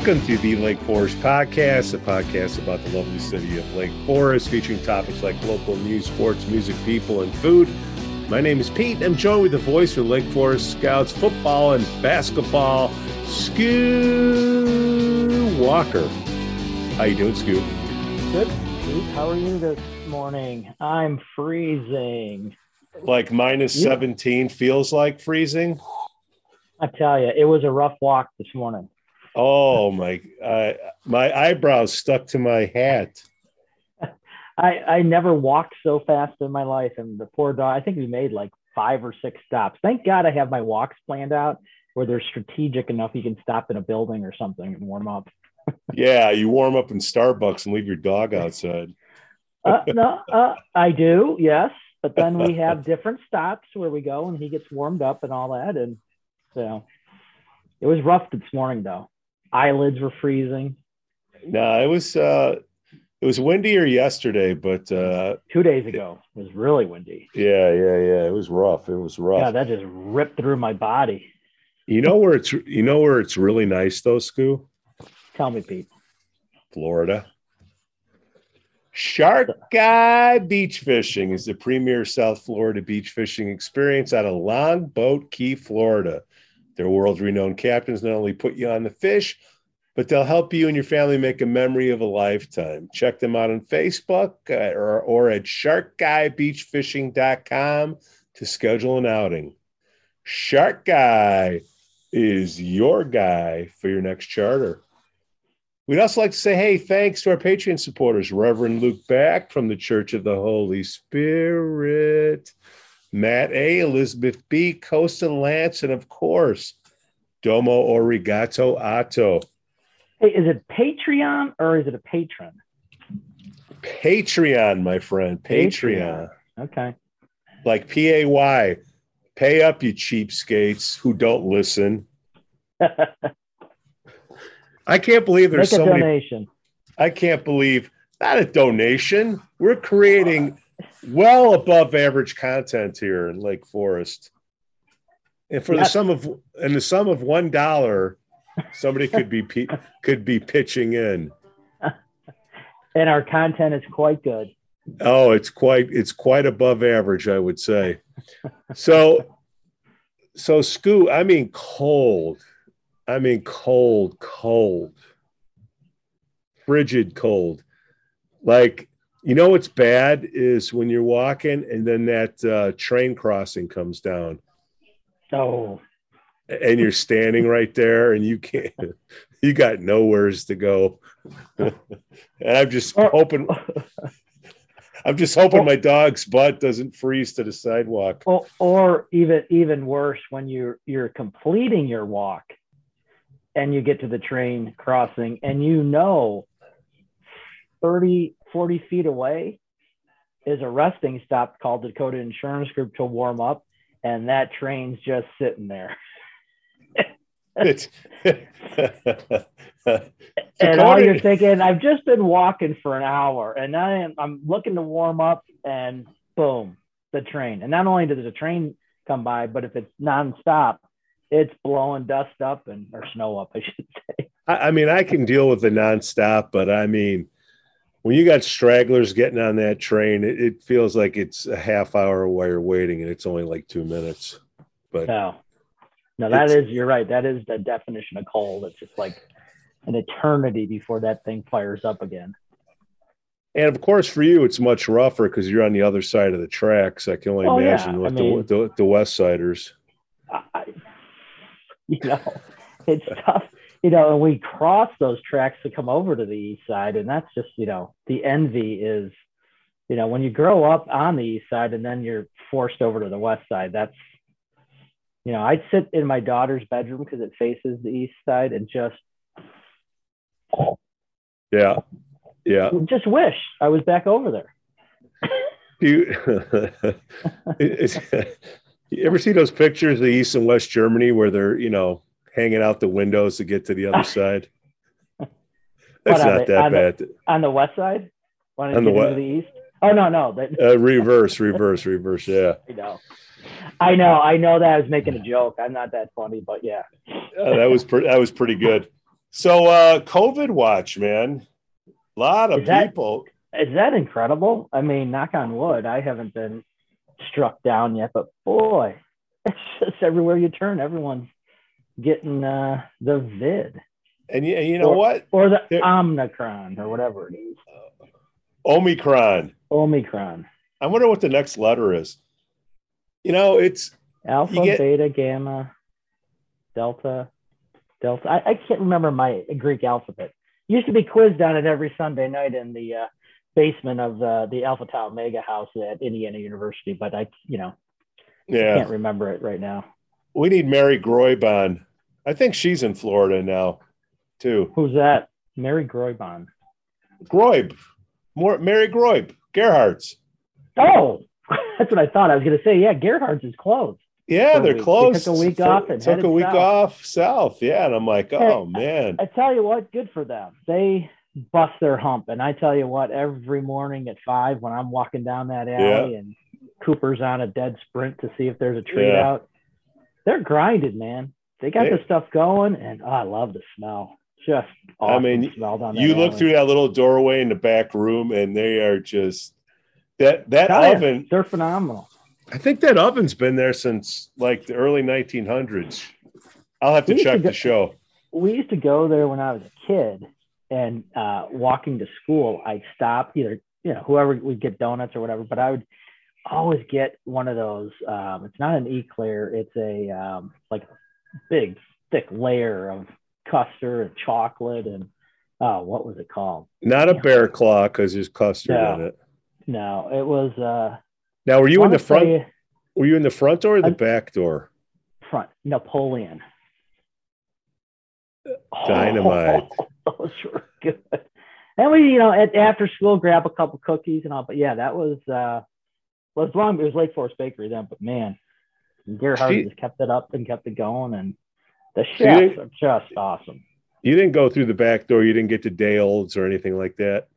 Welcome to the Lake Forest Podcast, a podcast about the lovely city of Lake Forest, featuring topics like local news, sports, music, people, and food. My name is Pete. I'm joined with the voice of Lake Forest Scouts football and basketball, Scoo Walker. How you doing, Scoo? Good. Pete, how are you this morning? I'm freezing. Like minus Yeah. 17 feels like freezing. I tell you, it was a rough walk this morning. Oh my! Uh, my eyebrows stuck to my hat. I, I never walked so fast in my life, and the poor dog. I think we made like five or six stops. Thank God I have my walks planned out where they're strategic enough. You can stop in a building or something and warm up. Yeah, you warm up in Starbucks and leave your dog outside. Uh, no, uh, I do, yes. But then we have different stops where we go, and he gets warmed up and all that. And so it was rough this morning, though. Eyelids were freezing. No, it was uh, it was windier yesterday, but uh, Two days ago it was really windy. yeah, yeah, yeah, it was rough. It was rough. Yeah, that just ripped through my body. you know where it's you know where it's really nice though, Scoo? Tell me, Pete. Florida. Shark Guy Beach Fishing is the premier South Florida beach fishing experience out of Longboat Key, Florida. Their world renowned captains not only put you on the fish, but they'll help you and your family make a memory of a lifetime. Check them out on Facebook uh, or, or at sharkguybeachfishing.com to schedule an outing. Shark Guy is your guy for your next charter. We'd also like to say, hey, thanks to our Patreon supporters, Reverend Luke Back from the Church of the Holy Spirit, Matt A., Elizabeth B., Kosta Lance, and of course, Domo Origato Otto. Hey, is it Patreon or is it a patron? Patreon, my friend, Patreon. Okay. Like P A Y. Pay up, you cheapskates who don't listen. I can't believe there's Make a so many donation. I can't believe not a donation. We're creating well above average content here in Lake Forest. And for the sum of and the sum of one dollar, somebody could be could be pitching in. And our content is quite good. Oh, it's quite it's quite above average, I would say. So so Scoo, I mean cold. I mean cold, cold. Frigid cold. Like you know what's bad is when you're walking and then that uh, train crossing comes down Oh, and you're standing right there and you can't you got nowheres to go. and I'm just Or- hoping I'm just hoping my dog's butt doesn't freeze to the sidewalk. or, or even even worse when you're you're completing your walk and you get to the train crossing and you know 30 40 feet away is a resting stop called dakota insurance group to warm up and that train's just sitting there. It's and all you're thinking i've just been walking for an hour and I am, i'm looking to warm up and boom the train. And not only does the train come by but if it's nonstop it's blowing dust up and or snow up i should say. I, I mean, I can deal with the nonstop, but I mean, when you got stragglers getting on that train, it, it feels like it's a half hour while you're waiting, and it's only like two minutes. But no no that is you're right that is the definition of cold it's just like an eternity before that thing fires up again and of course, for you, it's much rougher because you're on the other side of the tracks. I can only Oh, yeah. imagine what I mean- the, the the West Siders. I- you know, it's tough. You know, and we cross those tracks to come over to the east side, and that's just you know the envy is, you know, when you grow up on the east side and then you're forced over to the west side. That's, you know, I'd sit in my daughter's bedroom because it faces the east side and just Yeah, yeah. just wish I was back over there. You, you ever see those pictures of East and West Germany where they're, you know, hanging out the windows to get to the other side? That's What, not the- that on the- bad. On the west side, want to On the into the east? Oh no, no, that, Uh, reverse, reverse, reverse. Yeah. I know. I know, I know that I was making a joke. I'm not that funny, but yeah. Uh, that was pretty. That was pretty good. So, uh, COVID watch, man. A lot of Is that- people. Is that incredible? I mean, knock on wood, I haven't been struck down yet, but boy, it's just everywhere you turn, everyone's getting uh, the vid And you, and you know Or- what? or the There- Omicron or whatever it is. Omicron. Omicron, I wonder what the next letter is. You know, it's alpha, get- beta, gamma, delta, delta. I, I can't remember my Greek alphabet. Used to be quizzed on it every Sunday night in the uh, basement of the the Alpha Tau Omega House at Indiana University, but I, you know, yeah. can't remember it right now. We need Mary Groib on. I think she's in Florida now, too. Who's that? Mary Groibon. Groib, more Mary Groib, Gerhardt's. Oh, that's what I thought. I was going to say, yeah, Gerhardt's is closed. Yeah, they're week. They close. took a week off and took a week south. off south. Yeah, and I'm like, oh man, I tell you what, good for them. They bust their hump. And I tell you what, every morning at five when I'm walking down that alley and Cooper's on a dead sprint to see if there's a treat Yeah. out, they're grinded, man. They got They- the stuff going, and oh, I love the smell. Just awesome I mean, smell down you look alley. through that little doorway in the back room, and they are just that that Tell oven. They're phenomenal. I think that oven's been there since like the early 1900s. I'll have to We used to check go- the show. we used to go there when I was a kid, and uh, walking to school, I'd stop either you know whoever would get donuts or whatever, but I would always get one of those. Um, it's not an eclair; it's a um, like a big thick layer of custard and chocolate and uh, what was it called? Not a bear claw because there's custard No. in it. No, it was. Uh, Now, were you in the front? say Were you in the front door or the I- back door? Front Napoleon. Dynamite. those were good. And we, you know, at after school, grab a couple cookies and all. But yeah, that was uh was long. It was Lake Forest Bakery then, but man, Gerhard just kept it up and kept it going, and the chefs are just awesome. You didn't go through the back door. You didn't get to Dale's or anything like that.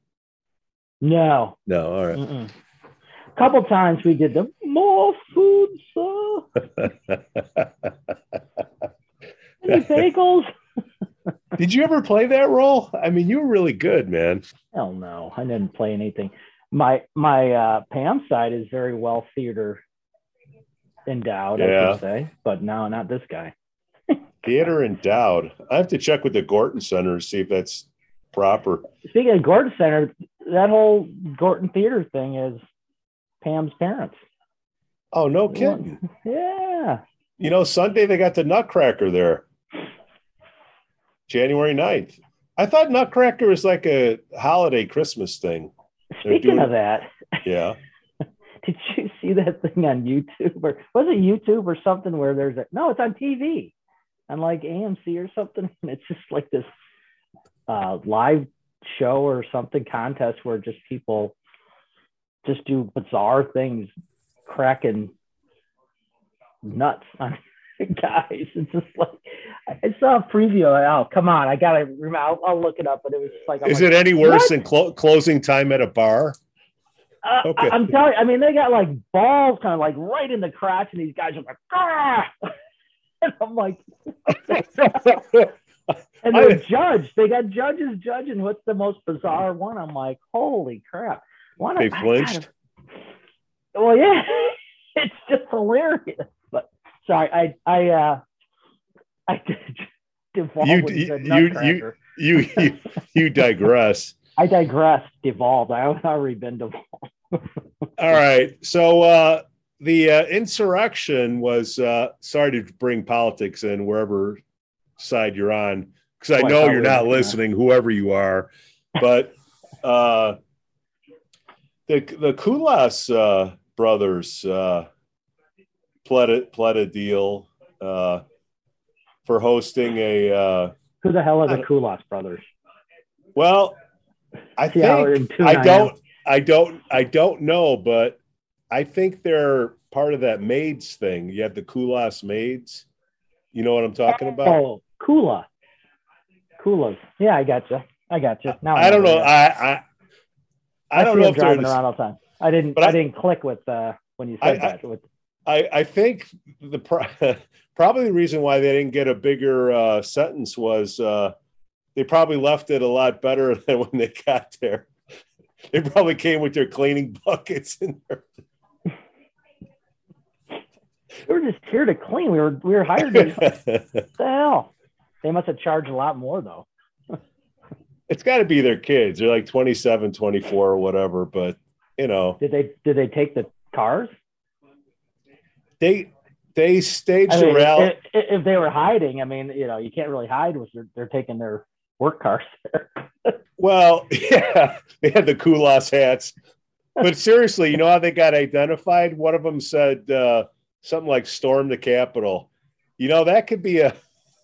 No, No, all right. mm-mm. a couple times we did the more food, sir. Any bagels? Did you ever play that role? I mean, you were really good, man. Hell no, I didn't play anything. My my uh, Pam side is very well theater endowed, I Yeah. should say, but no, not this guy. Theater endowed. I have to check with the Gorton Center to see if that's proper. Speaking of Gorton Center, that whole Gorton Theater thing is Pam's parents. Oh, no kidding. Yeah. You know, Sunday they got the Nutcracker there. January 9th. I thought Nutcracker was like a holiday Christmas thing. Speaking doing- of that, Yeah. did you see that thing on YouTube or was it YouTube or something where there's a no, it's on TV on like AMC or something. And it's just like this uh, live show or something contest where just people just do bizarre things, cracking nuts on guys. It's just like I saw a preview. Oh, come on! I gotta. remember. I'll, I'll look it up. But it was just like, I'm Is like, it any worse What? than clo- closing time at a bar? Uh, Okay. I, am telling you, I mean, they got like balls kind of like right in the crotch, and these guys are like, ah! and I'm like, and they're judged. They got judges judging what's the most bizarre one. I'm like, holy crap! Why They flinched? gotta- well, yeah, it's just hilarious. But sorry, I I uh I devolved You- into you- you- You you, you digress. I digress. Devolved. I I've already been devolved. All right. So uh, the uh, insurrection was uh, sorry to bring politics in wherever side you're on, because I Oh, know thought you're not listening, whoever you are. But uh, the the Kulas uh, brothers uh, pled a, pled a deal uh, for hosting a. Uh, Who the hell are the Kulas brothers? well, I think I don't, I don't, I don't know, but I think they're part of that maids thing. You have the Kulas maids. You know what I'm talking about? Oh, Kula. Kulas. Yeah, I got you. I got you. Now I don't know. where I, I, I don't know if they're. driving around all the time. I didn't. I, I- didn't click with uh, when you I- said that. With I, I think the pro- probably the reason why they didn't get a bigger uh, sentence was uh, they probably left it a lot better than when they got there. They probably came with their cleaning buckets in there. We were just here to clean. We were we were hired. To, the hell? They must have charged a lot more though. it's got to be their kids. They're like 27, 24 or whatever, but you know. Did they did they take the cars? They they staged I mean, a rally. if, if they were hiding, I mean, you know, you can't really hide with they're taking their work cars. Well, yeah, they had the Kulas hats. But seriously, you know how they got identified? One of them said uh, something like storm the Capitol. You know, that could be a,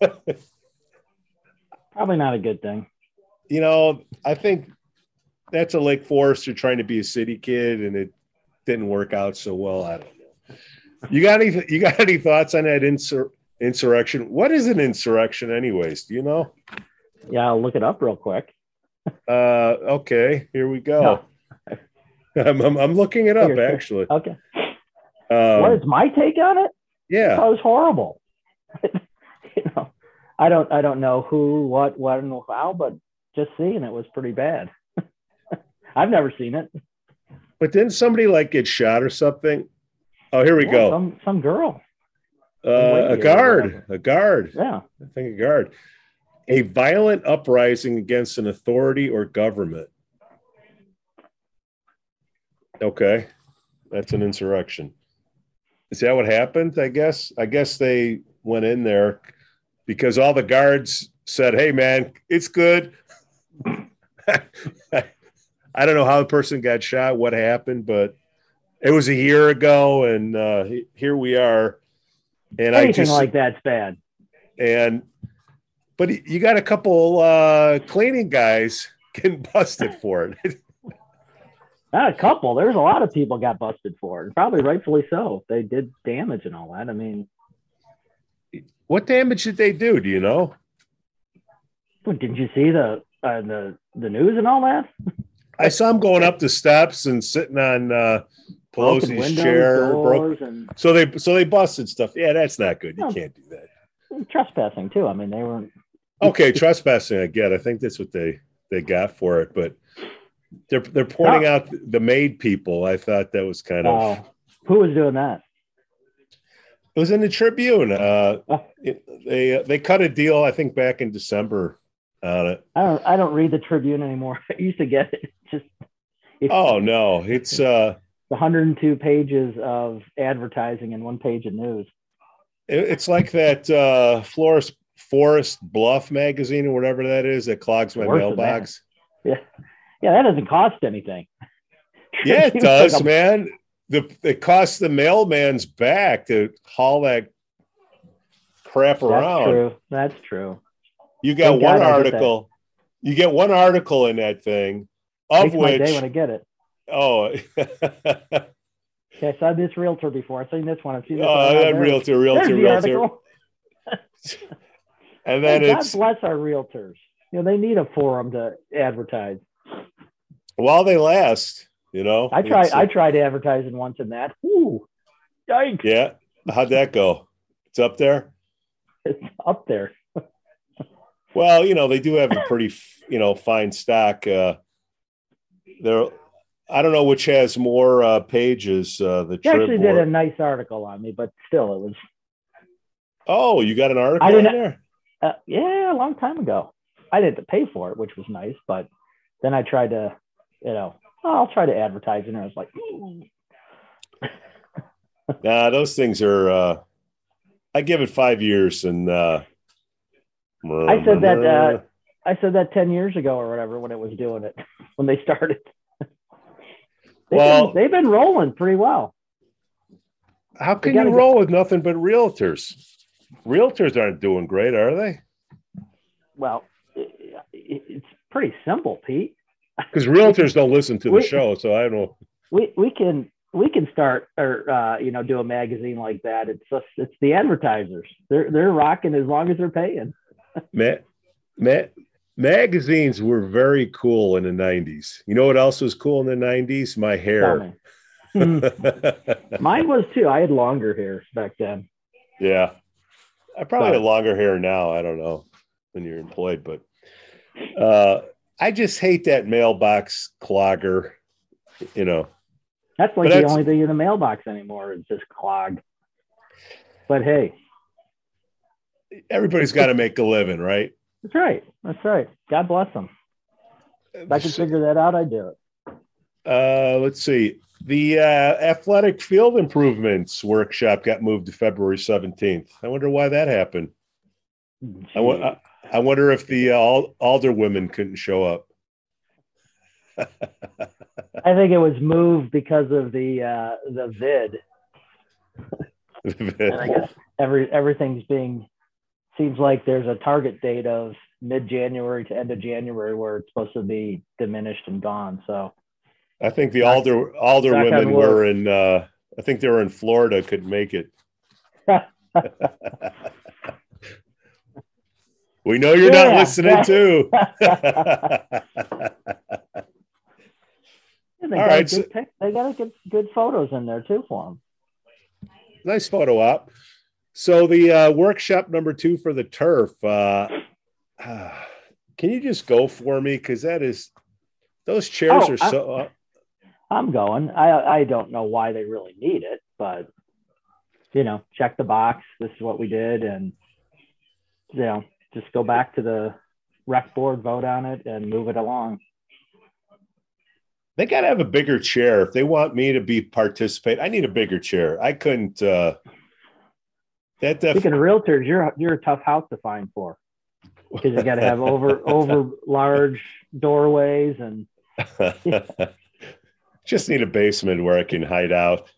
Probably not a good thing. you know, I think that's a Lake Forester trying to be a city kid and it didn't work out so well. I don't know. You got any you got any thoughts on that insur- insurrection? What is an insurrection anyways? Do you know? Yeah, I'll look it up real quick. Uh okay, here we go. I'm, I'm, I'm looking it up actually. Okay. Um, what is my take on it? yeah. That was horrible. you know, I don't I don't know who, what, what, and how, but just seeing it was pretty bad. I've never seen it. But didn't somebody like get shot or something? Oh, here we Yeah, go. Some some girl. Uh, a guard, a guard. Yeah. I think a guard. A violent uprising against an authority or government. Okay, that's an insurrection. Is that what happened? I guess. I guess they went in there because all the guards said, "Hey, man, it's good." I don't know how the person got shot, what happened, but it was a year ago, and uh, here we are. And I Anything just like that's bad. and but you got a couple uh cleaning guys getting busted for it. Not a couple. There's a lot of people got busted for it, and probably rightfully so. They did damage and all that. I mean, what damage did they do? Do you know? didn't you see the uh, the the news and all that? I saw him going up the steps and sitting on uh Pelosi's windows, chair. Broke. and So they so they busted stuff. Yeah, that's not good. You No. can't do that. trespassing too. I mean, they weren't. Okay, trespassing. I get. I think that's what they they got for it, but they're they're pointing out the maid people. I thought that was kind of. Oh, who was doing that? It was in the Tribune. Uh, Oh. it- they they cut a deal, I think, back in December on it. I don't. I don't read the Tribune anymore. I used to get it. Just Oh no, it's uh, 102 pages of advertising and one page of news. it- it's like that uh, Forest Forest Bluff magazine or whatever that is that clogs my Worse mailbox. Yeah, Yeah, that doesn't cost anything. Yeah, it does, like a- man. The it costs the mailman's back to haul that crap That's around. true. That's true. You got Thank one God I get article. You get one article in that thing, of Makes my day which when I get it. oh. Okay, I saw this realtor before. I've seen this one. I've seen this Oh, one. that There's- realtor, there's realtor, the realtor. article. And then God it's bless our realtors. You know, they need a forum to advertise. while they last, you know. I tried. I tried advertising once in that. Ooh, yikes! yeah. How'd that go? It's up there. It's up there. Well, you know, they do have a pretty, you know, fine stock. Uh, there, I don't know which has more uh, pages. Uh, the They actually did or- a nice article on me, but still, it was Oh, you got an article I in didn't- there? Uh, yeah, a long time ago. I didn't pay for it, which was nice. But then I tried to, you know, oh, I'll try to advertise, and I was like, Nah, those things are. Uh, I give it five years, and uh, I said that, uh, I said that ten years ago or whatever when it was doing it when they started. they've, Well- been, they've been rolling pretty well. How can you go- roll with nothing but realtors? Realtors aren't doing great, are they? Well, it, it, it's pretty simple, Pete. Because realtors don't listen to the We- show, so I don't know. We we can we can start or uh, you know do a magazine like that. It's just it's the advertisers. They're they're rocking as long as they're paying. Ma- ma- magazines were very cool in the 90s. You know what else was cool in the 90s? My hair. Hmm. Mine was too. I had longer hair back then. yeah. I probably have longer hair now. I don't know when you're employed, but Uh, I just hate that mailbox clogger. You know, that's like the only thing in the mailbox anymore is just clogged. But hey, everybody's got to make a living, right? That's right. That's right. God bless them. If I can figure that out, I'd do it. Uh, let's see. The uh, athletic field improvements workshop got moved to February 17th. I wonder why that happened. I, I wonder if the uh, alder women couldn't show up. I think it was moved because of the uh, the vid. I guess every everything's being seems like there's a target date of mid January to end of January where it's supposed to be diminished and gone. So I think the alder alder women were in uh, I think they were in Florida, could make it. we know you're yeah. not listening too. Yeah, they, All got right, so, pic- they got good, good photos in there too for them. Nice photo op. So the uh, workshop number two for the turf. Uh, uh, can you just go for me? Because that is those chairs oh, are so. I'm, going. I I don't know why they really need it, but you know, check the box. This is what we did, and you know, just go back to the rec board, vote on it, and move it along they got to have a bigger chair if they want me to be participate. I need a bigger chair. I couldn't. uh That def- speaking of realtors, you're you're a tough house to find for because you got to have over over large doorways and. Just need a basement where I can hide out.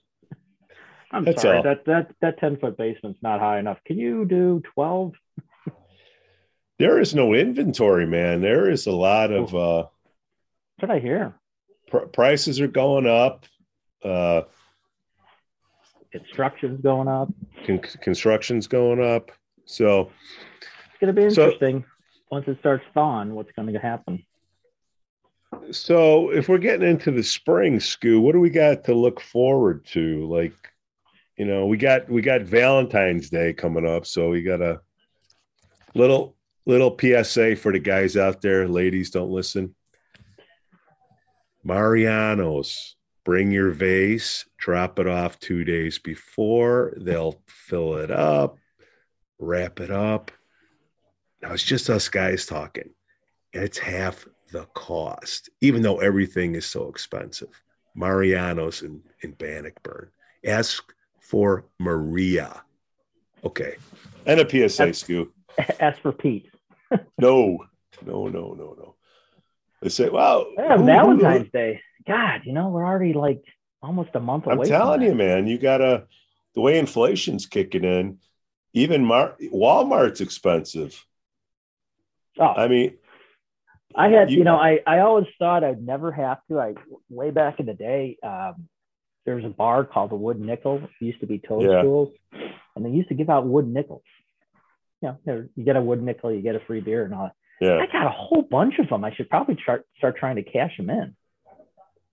I'm That's sorry all. that that that ten foot basement's not high enough. Can you do twelve? there is no inventory, man. There is a lot of. uh What did I hear? pr- prices are going up. Uh, construction's going up. Con- construction's going up. So it's going to be interesting so, once it starts thawing. What's going to happen? So, if we're getting into the spring, Scoo, what do we got to look forward to? Like, you know, we got we got Valentine's Day coming up, so we got a little little PSA for the guys out there. Ladies, don't listen. Mariano's, bring your vase, drop it off two days before. They'll fill it up, wrap it up. Now it's just us guys talking, it's half the cost, even though everything is so expensive. Mariano's in, in Bannockburn. Ask for Maria. Okay. And a PSA, ask, Scoo. Ask for Pete. no, no, no, no, no. They say, "Well, yeah, Valentine's Day. God, you know, we're already like almost a month away." I'm telling you, man, you gotta. The way inflation's kicking in, even Mar- Walmart's expensive. Oh, I mean, I had, you, you, know, I I always thought I'd never have to. I way back in the day, um, there was a bar called the Wood Nickel. It used to be Toadstools, yeah. and they used to give out wood nickels. You know, you get a wood nickel, you get a free beer and all that. Yeah. I got a whole bunch of them. I should probably start start trying to cash them in.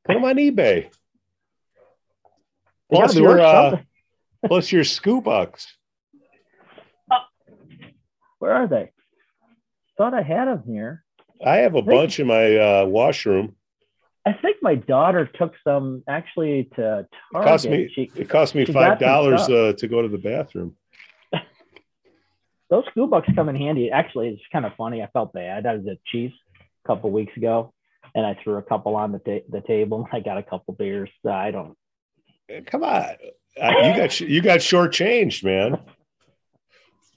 Put them on eBay. Plus your uh, plus your Scoo bucks. Uh, where are they? Thought I had them here. I have a I bunch in my uh, washroom. I think my daughter took some actually to Target. It cost me, she, it cost me five dollars uh, to go to the bathroom those school bucks come in handy. Actually, it's kind of funny. I felt bad. I was at Chiefs a couple weeks ago, and I threw a couple on the ta- the table. I got a couple beers. Uh, I don't. Come on, you got you got shortchanged, man.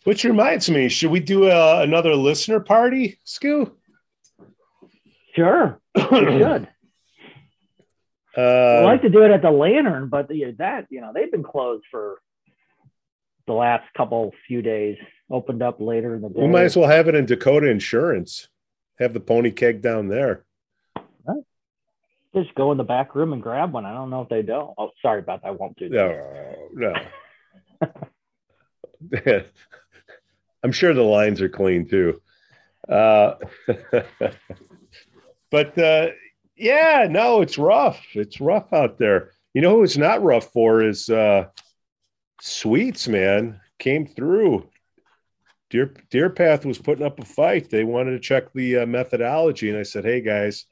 Which reminds me, should we do a, uh, another listener party, Scoo? Sure, we should. Uh, I'd like to do it at the Lantern, but the, that you know they've been closed for the last couple few days opened up later in the day. We might as well have it in Dakota Insurance. Have the pony keg down there. Just go in the back room and grab one. I don't know if they don't. Oh, sorry about that. I won't do that. No, no. I'm sure the lines are clean too. Uh, but uh, yeah, no, it's rough. It's rough out there. You know who it's not rough for is uh, Sweets, man. Came through Deer Deer Path was putting up a fight. They wanted to check the uh, methodology, and I said, "Hey guys,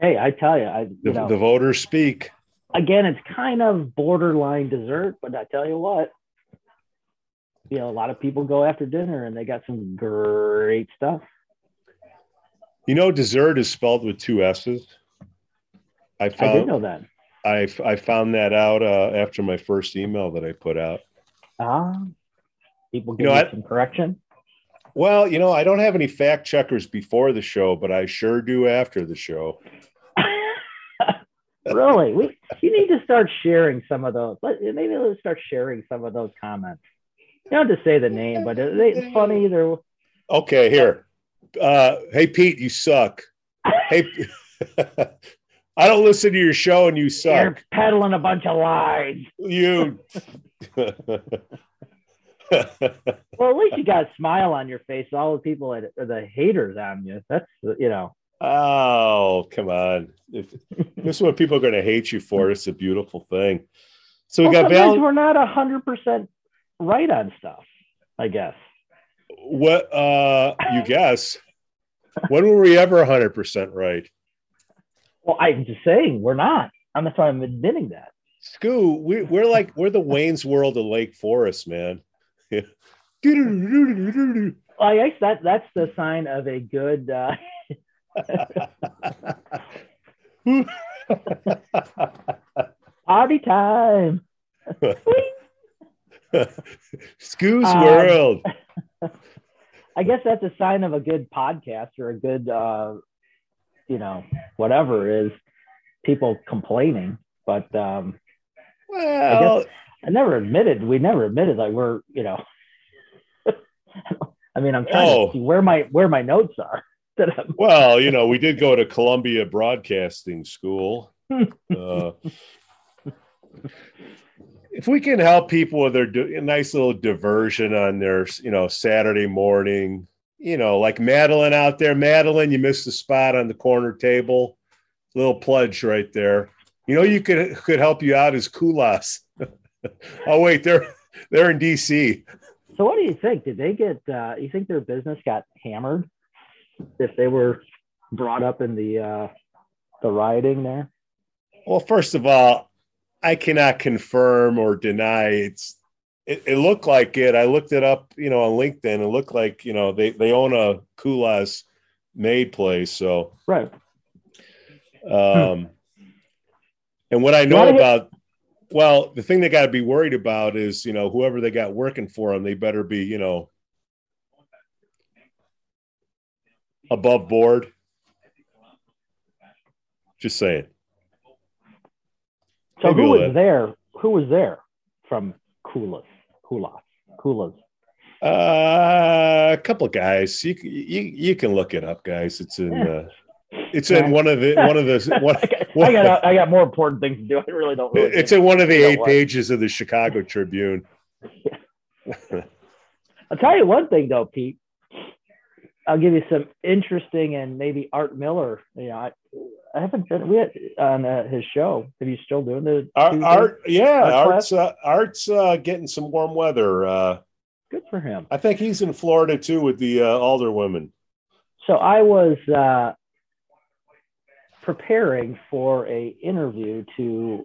Hey, I tell you, I you the, know the voters speak." again, it's kind of borderline dessert, but I tell you what, you know, a lot of people go after dinner and they got some great stuff. You know, dessert is spelled with two S's. I I did found know that. I, I found that out uh, after my first email that I put out. Ah, people You give know, you I- some correction. Well, you know, I don't have any fact checkers before the show, but I sure do after the show. really, we you need to start sharing some of those. Let, maybe let's start sharing some of those comments. You don't have to say the name, but it, it's funny. They're Okay, here. Uh, hey, Pete, you suck. Hey, I don't listen to your show and you suck. you're peddling a bunch of lies. You. Well, at least you got a smile on your face. All the people that are the haters on you. That's you know. oh, come on. If, this is what people are going to hate you for. It's a beautiful thing. So we Well, got Val. we're not hundred percent right on stuff. I guess. What uh you guess? When were we ever 100% right? Well, I'm just saying we're not. I'm that's why I'm admitting that. Scoo, we, we're like we're the Wayne's World of Lake Forest, man. Well, I guess that that's the sign of a good. Uh, party time. Scoo's Um, World. I guess that's a sign of a good podcast or a good, uh, you know, whatever is people complaining. But um, Well, I never admitted. We never admitted like we're, you know. I mean, I'm trying Oh. to see where my where my notes are. That I'm, well, you know, we did go to Columbia Broadcasting School. Uh, if we can help people with their a nice little diversion on their, you know, Saturday morning, you know, like Madeline out there, Madeline, you missed the spot on the corner table. Little pledge right there. You know, you could could help you out as Kulas. oh wait, they're they're in DC. so, what do you think? Did they get? Uh, you think their business got hammered if they were brought up in the uh, the rioting there? Well, first of all, I cannot confirm or deny it's. It, it looked like it. I looked it up, you know, on LinkedIn. It looked like you know they they own a Kulas maid place. So, Right. um, and what I know hit- about, well, the thing they got to be worried about is you know whoever they got working for them, they better be you know above board. Just saying. So Maybe who was there? Who was there from Kulas? Kulas. Kulas. Uh, a couple guys. You, you you can look it up, guys. It's in uh, it's in one of the one of the one, I, got, I got I got more important things to do. I really don't. Really it's in one of the eight pages of the Chicago Tribune. I'll tell you one thing though, Pete. I'll give you some interesting and maybe Art Miller. You know, I, I haven't been we had on uh, his show. Have you still doing the Art, art yeah, Art art's uh, art's uh, getting some warm weather. Uh, Good for him. I think he's in Florida too with the uh, alder women. So I was uh, preparing for a interview to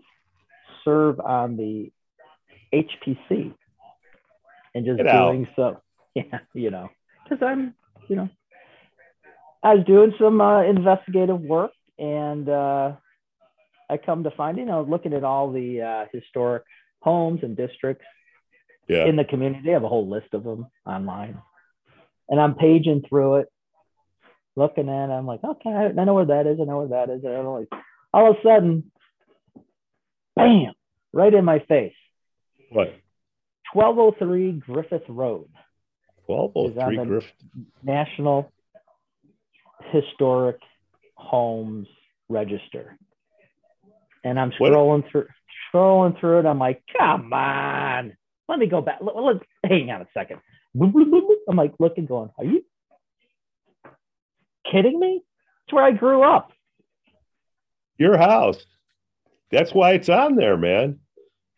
serve on the HPC and just Get doing some, yeah, you know, because I'm, you know, I was doing some uh, investigative work and uh, I come to find, you know, looking at all the uh, historic homes and districts Yeah, in the community. They have a whole list of them online. And I'm paging through it, looking at it. I'm like, okay, I know where that is. I know where that is. And I'm like, all of a sudden, bam, right in my face. what? 1203 Griffith Road, Twelve oh Is that three the- National Historic Homes Register. And I'm What- scrolling through scrolling through it. I'm like, come on. Let me go back. Let, let's hang on a second. I'm like looking, going, are you kidding me? It's where I grew up. Your house. That's why it's on there, man.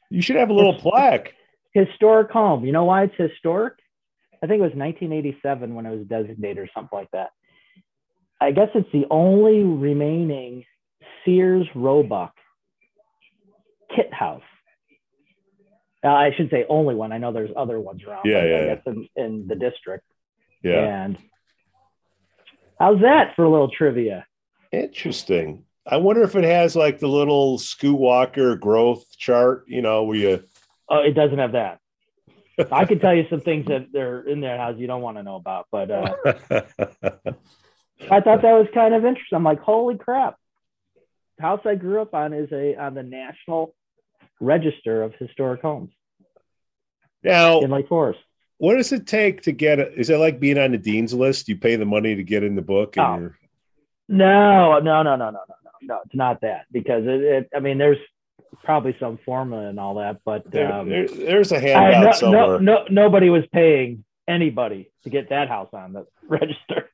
You should have a little plaque. historic home. You know why it's historic? I think it was 1987 when it was designated or something like that. I guess it's the only remaining Sears Roebuck kit house. Uh, I should say only one. I know there's other ones around. Yeah, yeah, I yeah. guess in, in the district. Yeah. And how's that for a little trivia? Interesting. I wonder if it has like the little Scoo Walker growth chart, you know, where you Oh, it doesn't have that. I could tell you some things that they're in their house you don't want to know about, but uh, I thought that was kind of interesting. I'm like, holy crap! The house I grew up on is a on the National Register of Historic Homes now, in Lake Forest. what does it take to get it? Is it like being on the dean's list? You pay the money to get in the book, and Oh. you're, No, no, no, no, no, no, no, no. It's not that because it. it I mean, there's probably some formula and all that, but there, um, there- there's a handout no, somewhere. no, no, nobody was paying anybody to get that house on the register.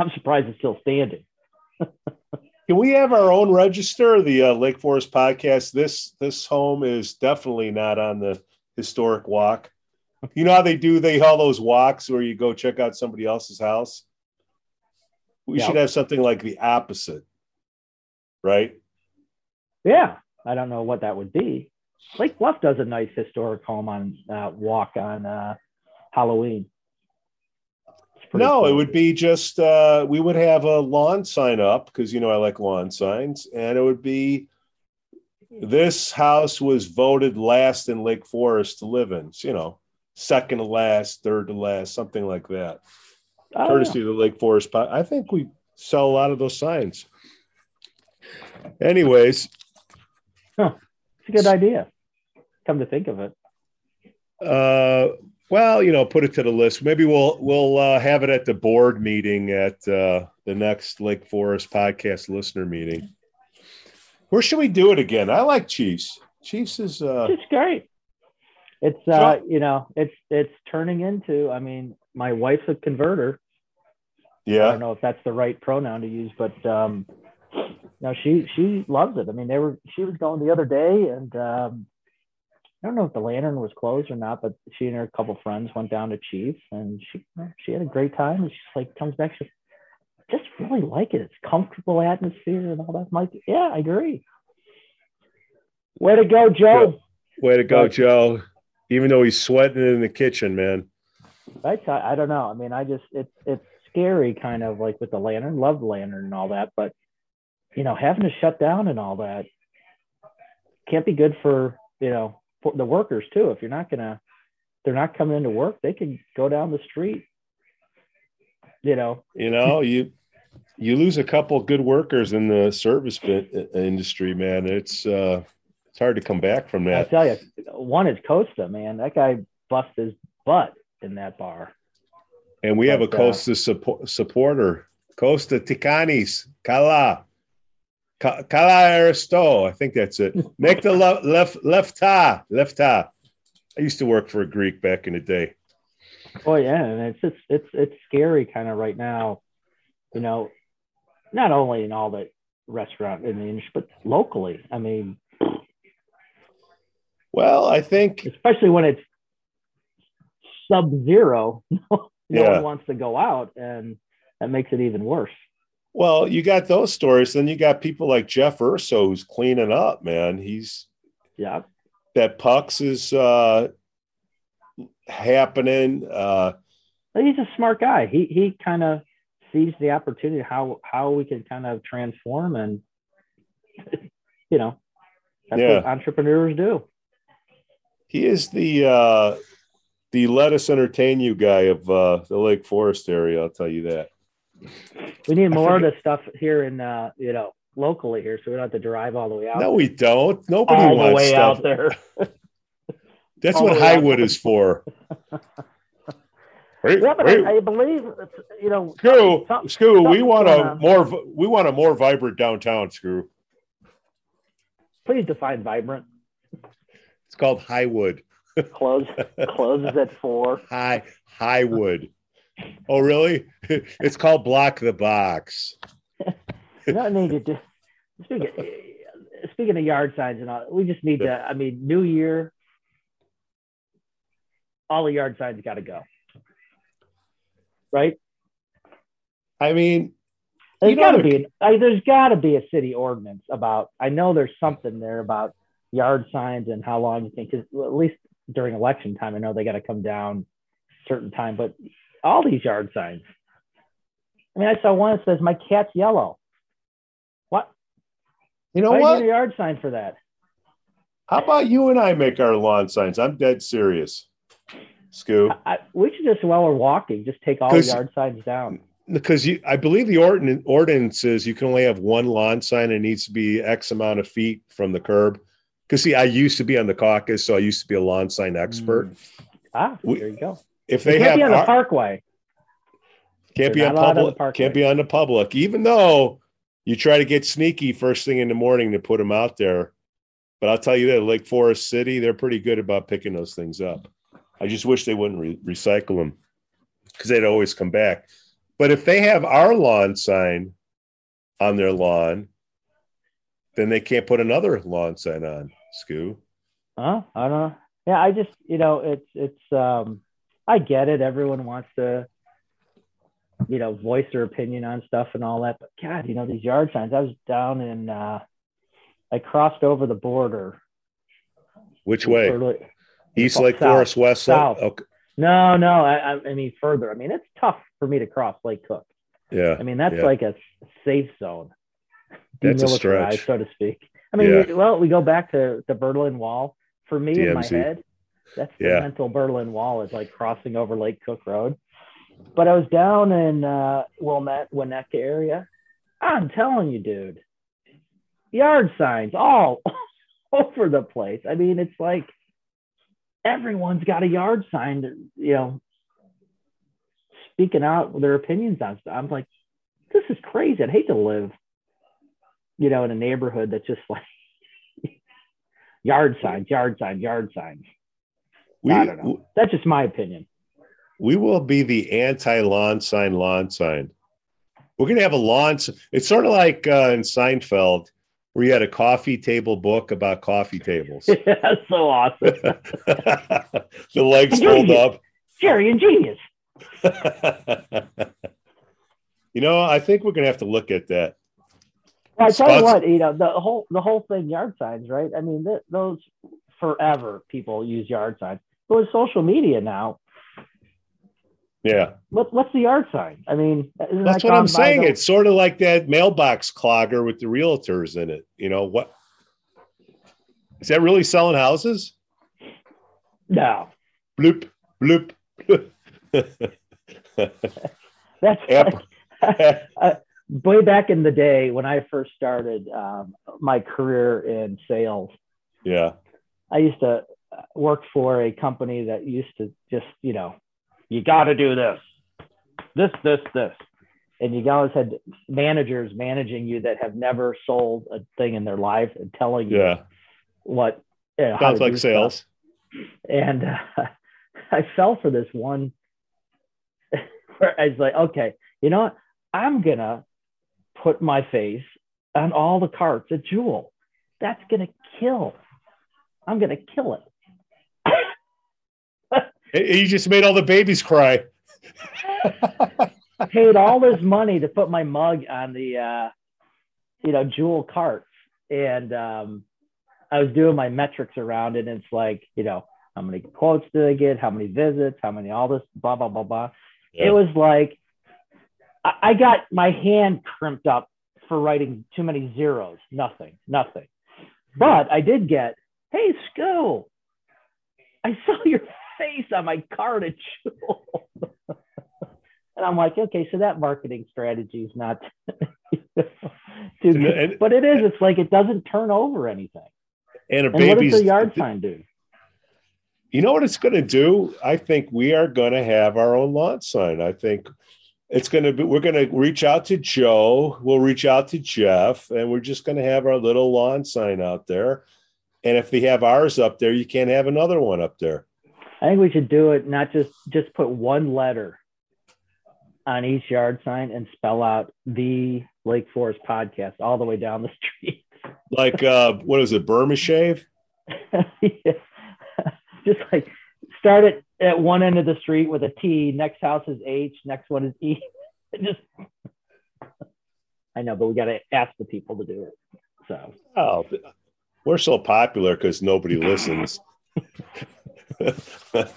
I'm surprised it's still standing. Can we have our own register? The uh, Lake Forest podcast. This this home is definitely not on the historic walk. You know how they do they all those walks where you go check out somebody else's house. We Yeah. should have something like the opposite, right? Yeah, I don't know what that would be. Lake Bluff does a nice historic home on uh, walk on uh, Halloween. No, it would be just uh, we would have a lawn sign up because you know I like lawn signs, and it would be this house was voted last in Lake Forest to live in. So, you know, second to last, third to last, something like that. Oh, Courtesy of the Lake Forest. Po- I think we sell a lot of those signs. Anyways, yeah. It's a good idea. Come to think of it. uh, well, you know, put it to the list. Maybe we'll we'll uh, have it at the board meeting at uh, the next Lake Forest podcast listener meeting. Where should we do it again? I like Chiefs. Chiefs is uh, It's great. It's uh, you know, it's it's turning into. I mean, my wife's a converter. Yeah, I don't know if that's the right pronoun to use, but um, no, she she loves it. I mean, they were she was going the other day, and um, I don't know if the lantern was closed or not, but she and her couple friends went down to Chiefs, and she she had a great time. And she's like, comes back, she I just really like it. It's comfortable atmosphere and all that. I'm like, yeah, I agree. Way to go, Joe! way to go, Joe. Even though he's sweating in the kitchen, man. I, t- I don't know. I mean, I just it's it's scary, kind of like with the lantern. Love the lantern and all that, but you know, having to shut down and all that can't be good for you know the workers too. If you're not gonna, they're not coming into work. They can go down the street. You know, You know, you you lose a couple good workers in the service bit industry, man. It's uh, it's hard to come back from that. I tell you, one is Kosta, man. That guy bust his butt in that bar. And we have a But, uh, Kosta support, supporter, Kosta Ticanis, Kala, Ka- Kala Aristo. I think that's it. Make the left, left, ta, left ta. I used to work for a Greek back in the day. Oh yeah, and it's just it's it's scary kind of right now, you know, not only in all the restaurant in the industry, but locally. I mean, Well, I think especially when it's sub zero, no Yeah. one wants to go out, and that makes it even worse. Well, you got those stories. Then you got people like Jeff Urso who's cleaning up, man. He's Yeah, that pucks is uh happening. Uh he's a smart guy. He he kind of sees the opportunity how how we can kind of transform and you know that's Yeah. what entrepreneurs do. he is the uh the let us entertain you guy of uh the Lake Forest area, I'll tell you that. We need more of this stuff here in uh, you know locally here, so we don't have to drive all the way out. No, we don't. Nobody all the wants way stuff. out there. That's all what the Highwood is for. Yeah, but. I, I believe it's, you know. Screw, some- Screw, we something's want a more we want a more vibrant downtown, Screw. Please define vibrant. It's called Highwood. Close closes at four. High Highwood. Oh, really? It's called Block the Box. You don't need to do. Speaking speaking of yard signs and all, we just need to. I mean, New Year. all the yard signs got to go. Right? I mean, There's got to be I, there's got to be a city ordinance about. I know there's something there about yard signs and how long you think. Because at least during election time, I know they got to come down certain time. But all these yard signs. I mean, I saw one that says "My cat's yellow." What? you know Why do you what? need a yard sign for that? How about you and I make our lawn signs? I'm dead serious. Scoo. I, I, we should just while we're walking, just take all the yard signs down. Because you, I believe the ordinance, ordinance is you can only have one lawn sign. It needs to be X amount of feet from the curb. Because see, I used to be on the caucus, so I used to be a lawn sign expert. Ah, We- there you go. If They have be on the parkway. can't be They're on on the public, parkway. can't be on the public, even though you try to get sneaky first thing in the morning to put them out there. But I'll tell you that Lake Forest City, they're pretty good about picking those things up. I just wish they wouldn't re- recycle them because they'd always come back. But if they have our lawn sign on their lawn, then they can't put another lawn sign on. Scoo. Huh? I don't know. Yeah, I just you know it's it's um I get it. Everyone wants to you know voice their opinion on stuff and all that. But God, you know these yard signs. I was down in uh I crossed over the border. Which way? East South. Lake Forest, West Lake? South. Okay. No, no, I, I mean further. I mean it's tough for me to cross Lake Cook. Yeah. I mean that's Yeah. like a safe zone. That's a stretch. so to speak. I mean, Yeah. well, we go back to the Berlin Wall. For me in my head, that's the Yeah. mental Berlin Wall is like crossing over Lake Cook Road. But I was down in uh, Wilmette, Winnetka area. I'm telling you, dude, yard signs all over the place. I mean, it's like everyone's got a yard sign, that, you know, speaking out their opinions on stuff. I'm like, this is crazy. I'd hate to live, you know, in a neighborhood that's just like yard signs, yard signs, yard signs. We, I don't know. That's just my opinion. we will be the anti lawn sign lawn sign. We're going to have a lawn. It's sort of like uh, in Seinfeld, where you had a coffee table book about coffee tables. that's so awesome. the legs fold up. Jerry and genius. you know, I think we're going to have to look at that. Well, I tell you what, you know, the whole the whole thing, yard signs, right? I mean, th- those forever people use yard signs. But with social media now, Yeah, what, what's the yard sign? I mean, isn't that's that what I'm saying. It's sort of like that mailbox clogger with the realtors in it. You know what? Is that really selling houses? no. Bloop, bloop. bloop. That's like, uh, way back in the day when I first started um, my career in sales. yeah. I used to uh, work for a company that used to just, you know, you got to do this, this, this, this. And you always had managers managing you that have never sold a thing in their life and telling you Yeah. what, you know, Sounds like sales. stuff. And uh, I fell for this one where I was like, okay, you know what? I'm going to put my face on all the carts at Jewel. That's going to kill. I'm going to kill it. You just made all the babies cry. paid all this money to put my mug on the uh, you know Jewel carts. And um, i was doing my metrics around it and it's like you know how many quotes did i get? How many visits? How many all this blah blah blah blah. Yeah. it was like I, I got my hand crimped up for writing too many zeros. Nothing nothing. But i did get hey Scoo, i saw your face on my Jewel And I'm like, okay, so that marketing strategy is not too good. and- But it is, it's like it doesn't turn over anything. And a And what does the yard sign do? You know what it's going to do? I think we are going to have our own lawn sign. I think it's going to be, we're going to reach out to Joe. We'll reach out to Jeff, and we're just going to have our little lawn sign out there. And if they have ours up there, you can't have another one up there. I think we should do it, not just just put one letter on each yard sign and spell out the Lake Forest podcast all the way down the street. Like, uh, what is it, Burma Shave? Yeah. Just like start it at one end of the street with a T. Next house is H. Next one is E. Just, I know, but we got to ask the people to do it. So, Oh, we're so popular because nobody listens.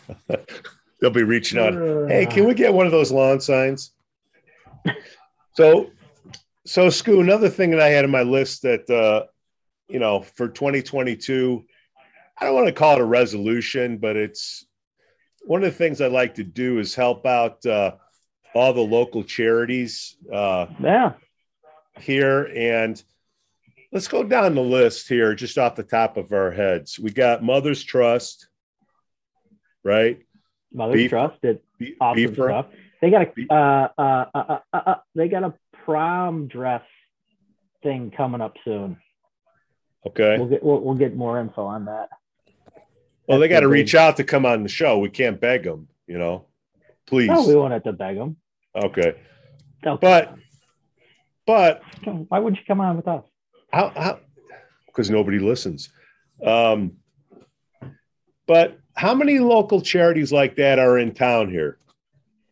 They'll be reaching out. Hey, can we get one of those lawn signs? So, so Scoo, another thing that I had on my list that uh, you know for 2022, I don't want to call it a resolution, but it's one of the things I like to do is help out uh, all the local charities uh, yeah, here. And let's go down the list here, just off the top of our heads. We got Mother's Trust, right? Mother Beef- Trust did Be- awesome Beefer. stuff. They got a uh, uh, uh, uh, uh, uh, they got a prom dress thing coming up soon. Okay. We'll get we'll, we'll get more info on that. Well, they got to reach out to come on the show. We can't beg them, you know. Please. No, we won't have to beg them. Okay. But, but why would you come on with us? how? How? Because nobody listens. Um, but how many local charities like that are in town here?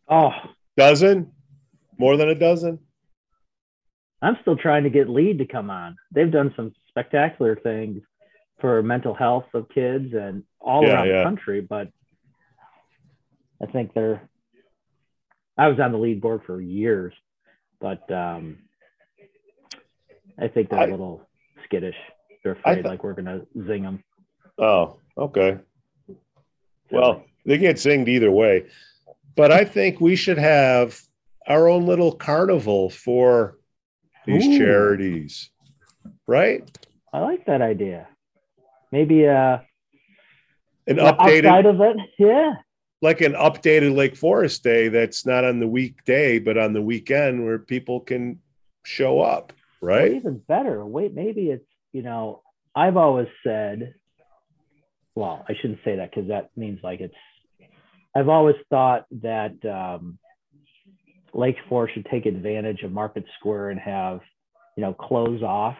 Oh, Dozen? More than a dozen? I'm still trying to get Lead to come on. They've done some spectacular things for mental health of kids and all Yeah, around yeah. the country, but I think they're. I was on the lead board for years, but um, I think they're a I- little skittish. They're afraid th- like we're gonna zing them. Oh, okay. Well, they get zinged either way. But I think we should have our own little carnival for these Ooh. charities, right? I like that idea. Maybe uh, An updated, outside of it, yeah. like an updated Lake Forest Day that's not on the weekday, but on the weekend where people can show up, Or right? even better, wait, maybe it's, you know, I've always said, well, I shouldn't say that because that means like it's, I've always thought that um, Lake Forest should take advantage of Market Square and have, you know, close off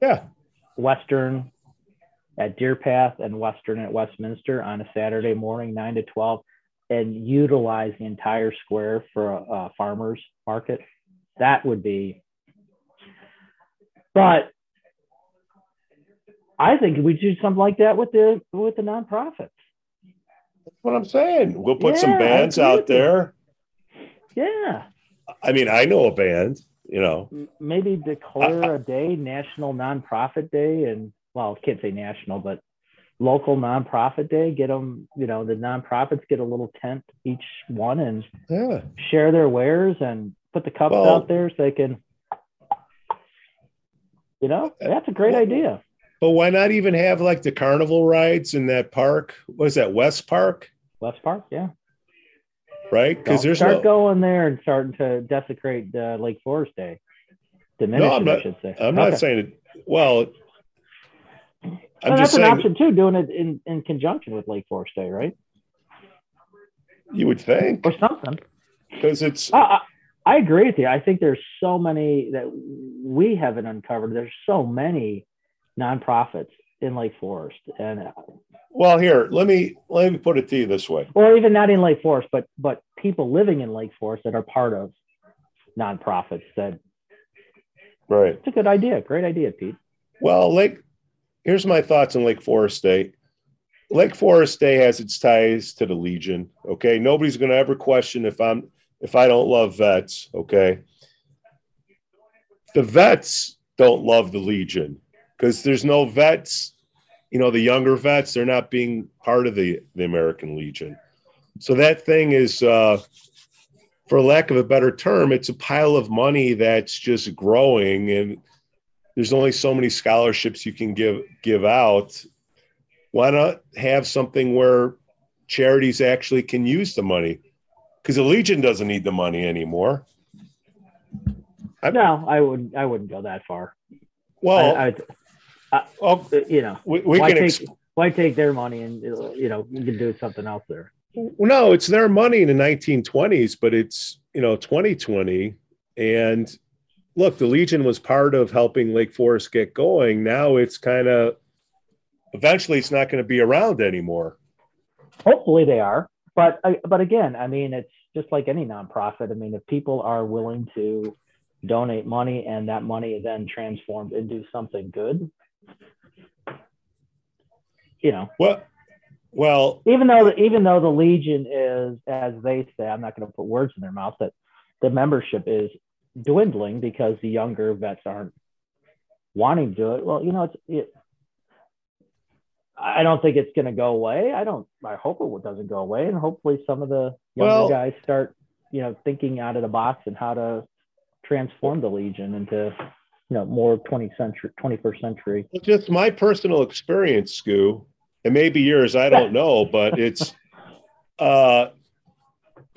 Yeah. Western at Deerpath and Western at Westminster on a Saturday morning, nine to 12, and utilize the entire square for a, a farmer's market. That would be, but I think we do something like that with the with the nonprofits. That's what I'm saying. We'll put some Yeah, I bands out there. Yeah, I mean, I know a band, you know. Maybe declare a day, National Nonprofit Day, and well, can't say national, but local nonprofit day. Get them, you know, the nonprofits get a little tent each one and Yeah. share their wares and put the cups Well- out there so they can, you know, that's a great Well- idea. But why not even have like the carnival rides in that park? Was that, West Park? West Park, yeah. Right? Because there's start no. going there and starting to desecrate uh, Lake Forest Day. Diminish No, I'm not- I should say. I'm not saying it. Well, I'm Well, that's an option too, doing it in, in conjunction with Lake Forest Day, right? you would think Or something. because it's I, I agree with you. I think there's so many that we haven't uncovered. There's so many nonprofits in Lake Forest, and uh, well. Here, let me let me put it to you this way. or even not in Lake Forest, but but people living in Lake Forest that are part of nonprofits. That Right. it's a good idea. Great idea, Pete. Well, Lake. Here's my thoughts on Lake Forest Day. Lake Forest Day has its ties to the Legion. Okay, nobody's going to ever question if I'm if I don't love vets. Okay, the vets don't love the Legion because there's no vets. You know, the younger vets they're not being part of the the American Legion. So that thing is, uh, for lack of a better term, it's a pile of money that's just growing and there's only so many scholarships you can give give out why not have something where charities actually can use the money because the legion doesn't need the money anymore I- No, I wouldn't. I wouldn't go that far. well I, I, Uh, well, uh, you know, we, we why can take ex- why take their money and uh, you know we can do something else there. no it's their money in the 1920s but it's you know 2020 and look the legion was part of helping lake forest get going now it's kind of eventually it's not going to be around anymore Hopefully they are, but uh, but again, I mean, it's just like any nonprofit. I mean, if people are willing to donate money and that money then transformed into something good, you know. Well, well, even though the, even though the Legion is, as they say, I'm not going to put words in their mouth, that the membership is dwindling because the younger vets aren't wanting to do it. Well, you know, it's it, I don't think it's going to go away. I don't. I hope it doesn't go away, and hopefully some of the younger well, guys start, you know, thinking out of the box and how to transform the Legion into, you know, more 20th century, 21st century. Just my personal experience, Scoo. It may be yours. I don't know, but it's, uh,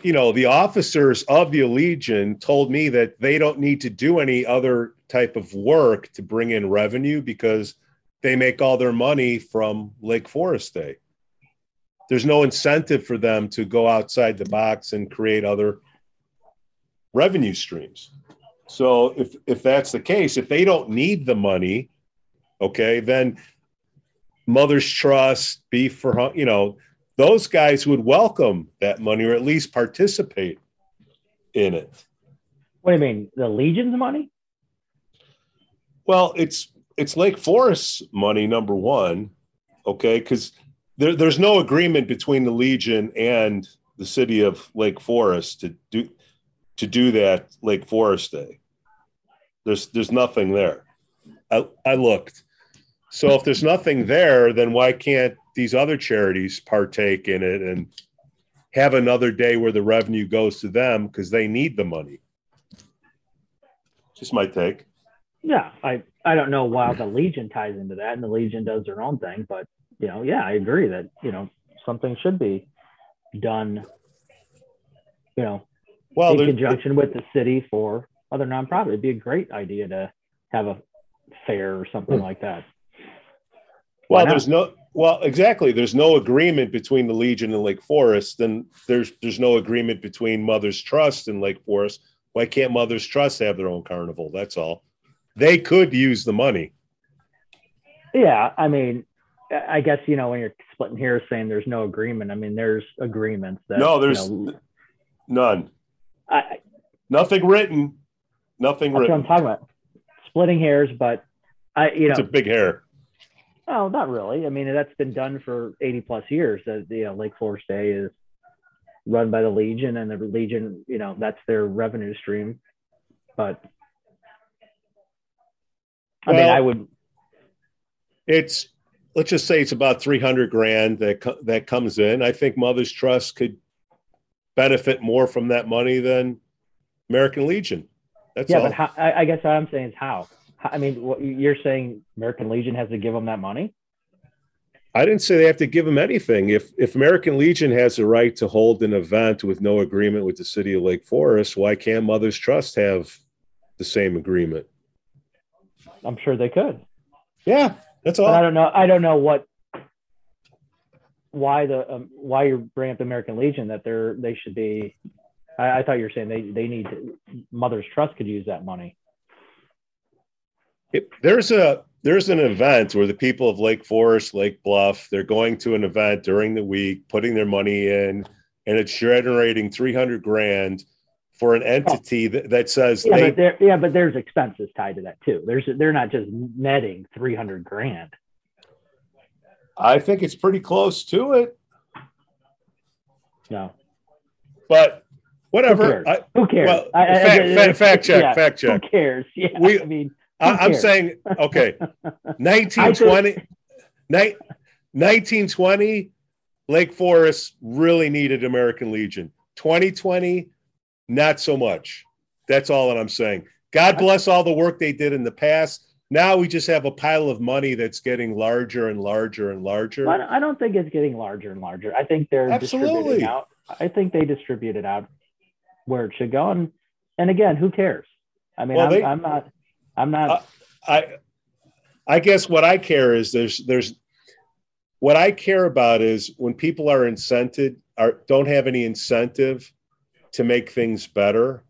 you know, the officers of the Legion told me that they don't need to do any other type of work to bring in revenue because they make all their money from Lake Forest Day. There's no incentive for them to go outside the box and create other revenue streams. So if if that's the case, if they don't need the money, okay, then Mother's Trust, Beef for you know, those guys would welcome that money or at least participate in it. What do you mean? The Legion's money? Well, it's it's Lake Forest money, number one, okay, because there, there's no agreement between the Legion and the city of Lake Forest to do to do that Lake Forest Day. There's there's nothing there. I, I looked. So if there's nothing there, then why can't these other charities partake in it and have another day where the revenue goes to them because they need the money? Just my take. Yeah, I I don't know why the Legion ties into that, and the Legion does their own thing, but you know, yeah, I agree that you know something should be done. You know, well, in conjunction with the city for other nonprofits. It'd be a great idea to have a fair or something hmm. like that. Well, there's no well, exactly. There's no agreement between the Legion and Lake Forest, and there's there's no agreement between Mother's Trust and Lake Forest. Why can't Mother's Trust have their own carnival? That's all they could use the money. Yeah, I mean, I guess you know when you're splitting here saying there's no agreement. I mean, there's agreements that no, there's you know, none. I, Nothing written. Nothing that's written. What I'm talking about. Splitting hairs, but I, you know, it's a big hair. Oh, not really. I mean, that's been done for 80 plus years. That you know, Lake Forest Day is run by the Legion, and the Legion, you know, that's their revenue stream. But I well, mean, I would. It's let's just say it's about three hundred grand that co- that comes in. I think Mother's Trust could benefit more from that money than American Legion. That's yeah, all. but how, I, I, guess what I'm saying is how. I mean, what, you're saying American Legion has to give them that money? I didn't say they have to give them anything. If if American Legion has the right to hold an event with no agreement with the city of Lake Forest, why can't Mother's Trust have the same agreement? I'm sure they could. Yeah, that's all. But I don't know. I don't know what why the um, why you're bringing up the American Legion that they're they should be. I, I thought you were saying they they need to, Mother's Trust could use that money. It, there's a there's an event where the people of Lake Forest, Lake Bluff, they're going to an event during the week, putting their money in, and it's generating 300 grand for an entity oh. that, that says yeah, they, but there, yeah, but there's expenses tied to that too. There's they're not just netting 300 grand. I think it's pretty close to it. No, but whatever. Who cares? I, Who cares? Well, I, I, fact, fact, fact, check. Yeah, fact check. Who cares? Yeah, we, I mean, I, am saying okay. 1920, 1920, Lake Forest really needed American Legion. 2020, not so much. That's all that I'm saying. God bless all the work they did in the past. Now we just have a pile of money that's getting larger and larger and larger. I don't think it's getting larger and larger. I think they're Absolutely. distributing out. I think they distribute it out where it should go. And, and again, who cares? I mean, well, I'm, they, I'm, not. I'm not. Uh, I I guess what I care is there's there's what I care about is when people are incented are don't have any incentive to make things better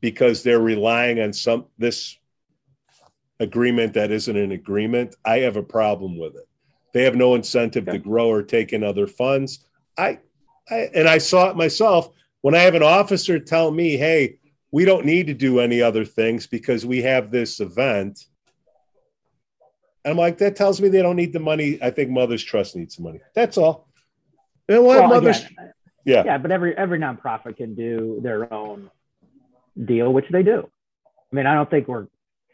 because they're relying on some this agreement that isn't an agreement i have a problem with it they have no incentive Okay. to grow or take in other funds. I, I and I saw it myself when I have an officer tell me, "Hey, we don't need to do any other things because we have this event." I'm like, that tells me they don't need the money. I think Mother's Trust needs the money. That's all. And what Well, Mother's, again, yeah, yeah, but every every nonprofit can do their own deal, which they do. I mean, I don't think we're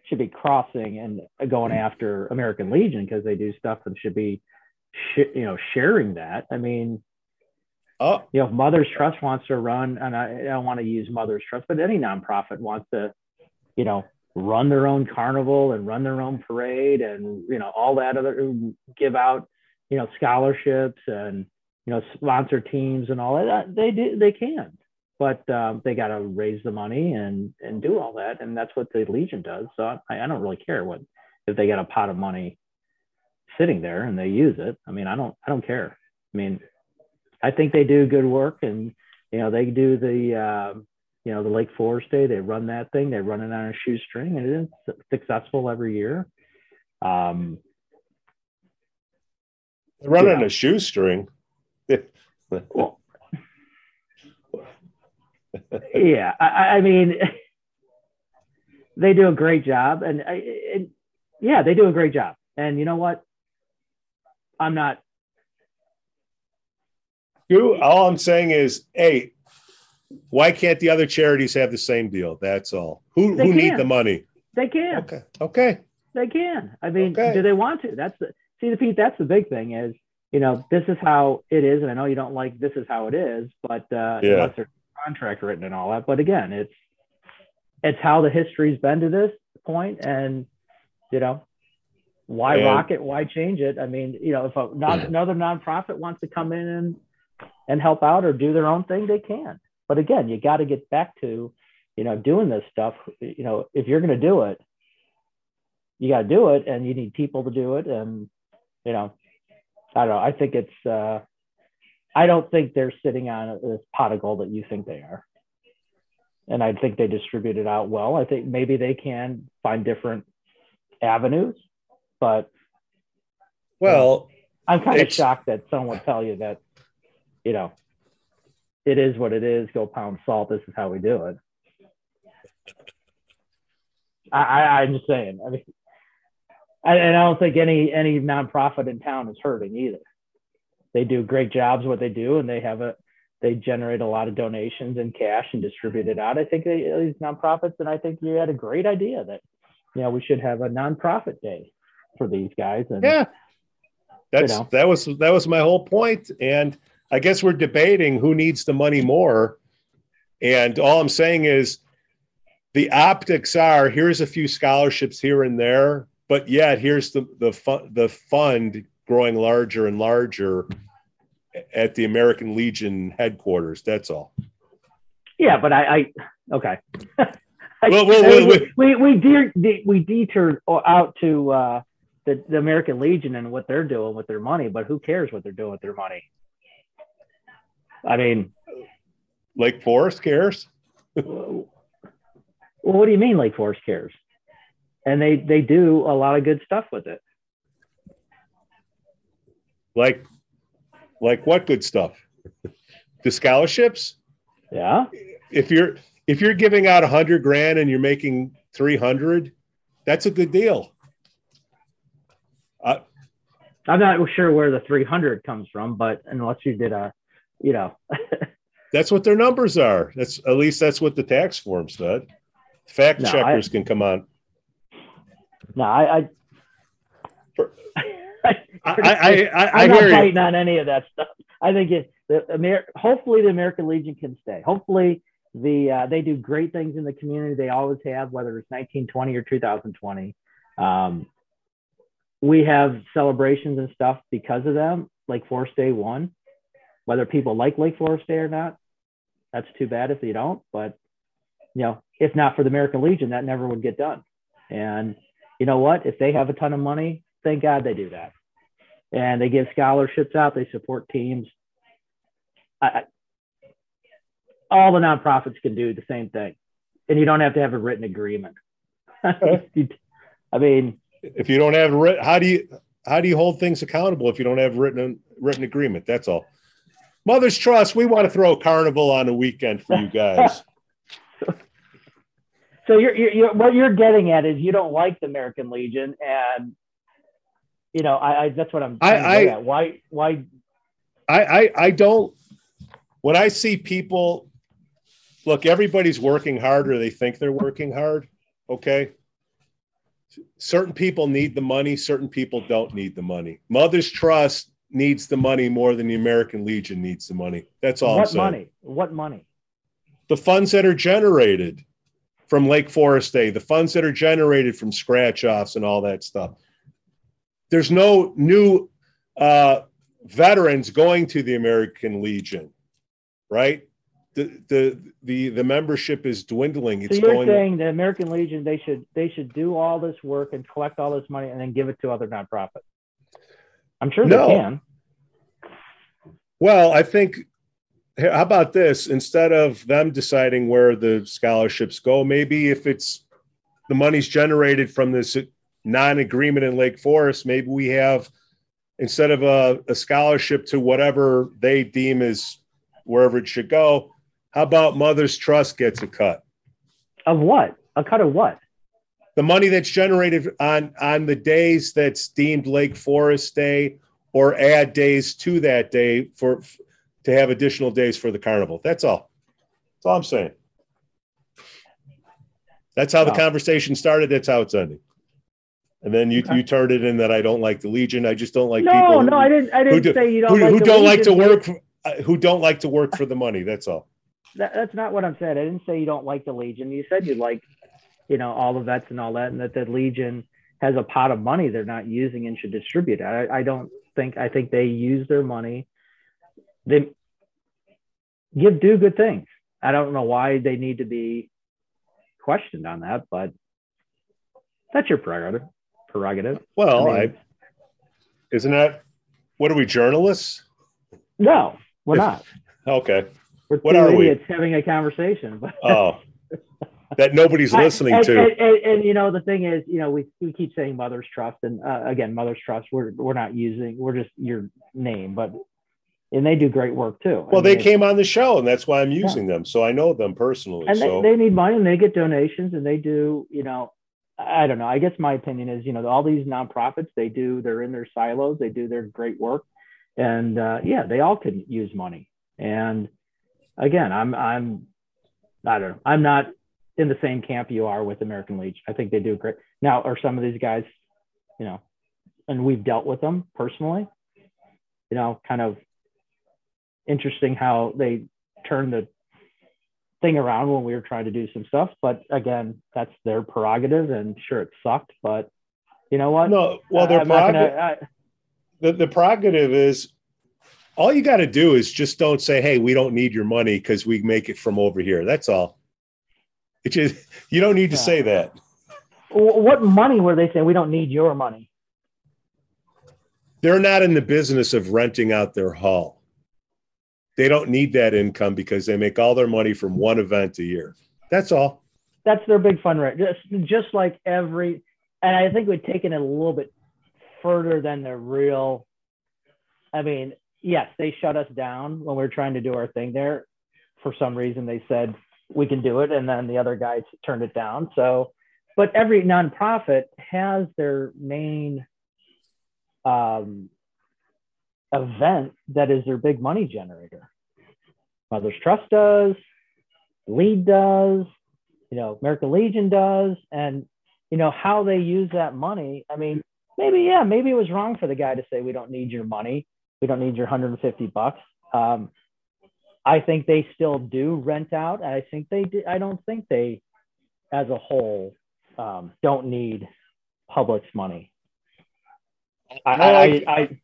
should be crossing and going after American Legion because they do stuff and should be, sh- you know, sharing that. I mean, oh, you know, if Mother's Trust wants to run, and I, I don't want to use Mother's Trust, but any nonprofit wants to, you know, run their own carnival and run their own parade and you know all that other give out, you know, scholarships and you know sponsor teams and all that. They do, they can, but um, they got to raise the money and and do all that, and that's what the Legion does. So I, I don't really care what if they got a pot of money sitting there and they use it. I mean, I don't I don't care. I mean, I think they do good work, and you know they do the uh, you know the Lake Forest Day. They run that thing. They run it on a shoestring, and it is successful every year. Um, they're running Yeah. a shoestring. well, yeah, I, I mean, they do a great job, and, I, and yeah, they do a great job. And you know what? I'm not. You, all I'm saying is, hey, why can't the other charities have the same deal? That's all. Who They who need the money? They can. Okay, okay. They can. I mean, Okay. do they want to? That's the see the Pete. That's the big thing is you know this is how it is, and I know you don't like this is how it is, but uh, Yeah. unless there's a contract written and all that. But again, it's it's how the history's been to this point, and you know why And- rock it? Why change it? I mean, you know, if a, non, another nonprofit wants to come in and and help out or do their own thing, they can. But again, you got to get back to you know doing this stuff. You know, if you're going to do it you got to do it and you need people to do it and you know i don't know i think it's uh i don't think they're sitting on this pot of gold that you think they are and i think they distribute it out well i think maybe they can find different avenues but Well, i'm kind of shocked that someone would tell you that you know it is what it is go pound salt this is how we do it I, I i'm just saying i mean I, and I don't think any any nonprofit in town is hurting either. They do great jobs what they do, and they have a they generate a lot of donations and cash and distribute it out. I think they, these nonprofits, and I think you had a great idea that you know we should have a nonprofit day for these guys. And yeah. That's know. that was that was my whole. And I guess we're debating who needs the money more. And all I'm saying is the optics are here's a few scholarships here and there, but yet here's the the fun, the fund growing larger and larger at the American Legion headquarters. That's all. yeah, but I, I okay. I- Well, well, we, well, we we de- de- we detoured out to uh, the the American Legion and what they're doing with their money, but who cares what they're doing with their money? I mean, Lake Forest cares. well, what do you mean Lake Forest cares? And they they do a lot of good stuff with it. Like like what good stuff? The scholarships? Yeah, if you're if you're giving out a hundred grand and you're making three hundred, that's a good deal. Uh, I'm not sure where the 300 comes from, but unless you did a, you know, that's what their numbers are. That's at least that's what the tax form said. Fact No, checkers can come on. no, I, I, For- I, I I, I, I I'm not hear you. on any of that stuff. I think it, the Amer- hopefully the American Legion can stay. Hopefully the uh, they do great things in the community. They always have, whether it's 1920 or 2020. Um, we have celebrations and stuff because of them. Lake Forest Day one. Whether people like Lake Forest Day or not, that's too bad if they don't. But you know, if not for the American Legion, that never would get done. And you know what? If they have a ton of money, thank God they do that and they give scholarships out. They support teams. I, I- all the nonprofits can do the same thing, and you don't have to have a written agreement. I mean, If you don't have a writ- how do you how do you hold things accountable if you don't have written written agreement? That's all. Mother's Trust, we want to throw a carnival on a weekend for you guys. so you're, you're, you're, what you're getting at is you don't like the American Legion, and you know I, I that's what I'm. I, I why why I, I I don't. When I see people, look, everybody's working hard, or they think they're working hard. Okay. Certain people need the money. Certain people don't need the money. Mother's Trust needs the money more than the American Legion needs the money. That's all what money? What money? The funds that are generated from Lake Forest Day, the funds that are generated from scratch offs and all that stuff. There's no new uh, veterans going to the American Legion, right? The, the the the membership is dwindling. It's so you're going saying the American Legion they should they should do all this work and collect all this money and then give it to other nonprofits. I'm sure no. they can. Well, I think how about this? Instead of them deciding where the scholarships go, maybe if it's the money's generated from this non-agreement in Lake Forest, maybe we have instead of a, a scholarship to whatever they deem is wherever it should go, how about Mother's Trust gets a cut? Of what? A cut of what? The money that's generated on on the days that's deemed Lake Forest Day or add days to that day for to have additional days for the carnival. That's all. That's all I'm saying. That's how the conversation started. That's how it's ending. And then you you turned it in that I don't like the Legion. I just don't like no, people. No, no, I didn't. I didn't do, say you don't. Who, like who don't like to work. For, uh, who don't like to work for the money. That's all. That, that's not what I'm saying. I didn't say you don't like the Legion. You said you like you know all the vets and all that, and that the Legion has a pot of money they're not using and should distribute. I, I don't think I think they use their money. They give do good things. I don't know why they need to be questioned on that, but that's your prerogative. Prerogative. Well, I, mean, I isn't that what are we journalists? No, we're not. okay. We're what are idiots we? having a conversation. oh, that nobody's listening and, to. And, and, and, you know, the thing is, you know, we, we keep saying Mother's Trust, and uh, again, Mother's Trust, we're we're not using, we're just your name, but and they do great work too. Well, I mean, they came on the show, and that's why I'm using yeah. them. So I know them personally. And so. they, they need money, and they get donations, and they do, you know, I don't know. I guess my opinion is, you know, all these nonprofits, they do, they're in their silos, they do their great work, and uh, yeah, they all can use money. And again, I'm I'm I don't know. I'm not in the same camp you are with American Legion. I think they do great. Now, are some of these guys, you know, and we've dealt with them personally, you know, kind of interesting how they turned the thing around when we were trying to do some stuff. But again, that's their prerogative, and sure, it sucked, but you know what? No, well, their prerogative. Gonna, I, the, the prerogative is all you got to do is just don't say, "Hey, we don't need your money because we make it from over here." That's all. You don't need to yeah. say that. What money were they saying? We don't need your money. They're not in the business of renting out their hall. They don't need that income because they make all their money from one event a year. That's all. That's their big fundraiser. Just just like every, and I think we've taken it a little bit further than the real. I mean, yes, they shut us down when we were trying to do our thing there. For some reason, they said we can do it. And then the other guys turned it down. So, but every nonprofit has their main um, event that is their big money generator. Mother's Trust does, Lead does, you know, American Legion does, and you know how they use that money. I mean, maybe yeah, maybe it was wrong for the guy to say we don't need your money, we don't need your 150 bucks. Um, I think they still do rent out. I think they do, I don't think they, as a whole, um, don't need public's money. I, I, I, I,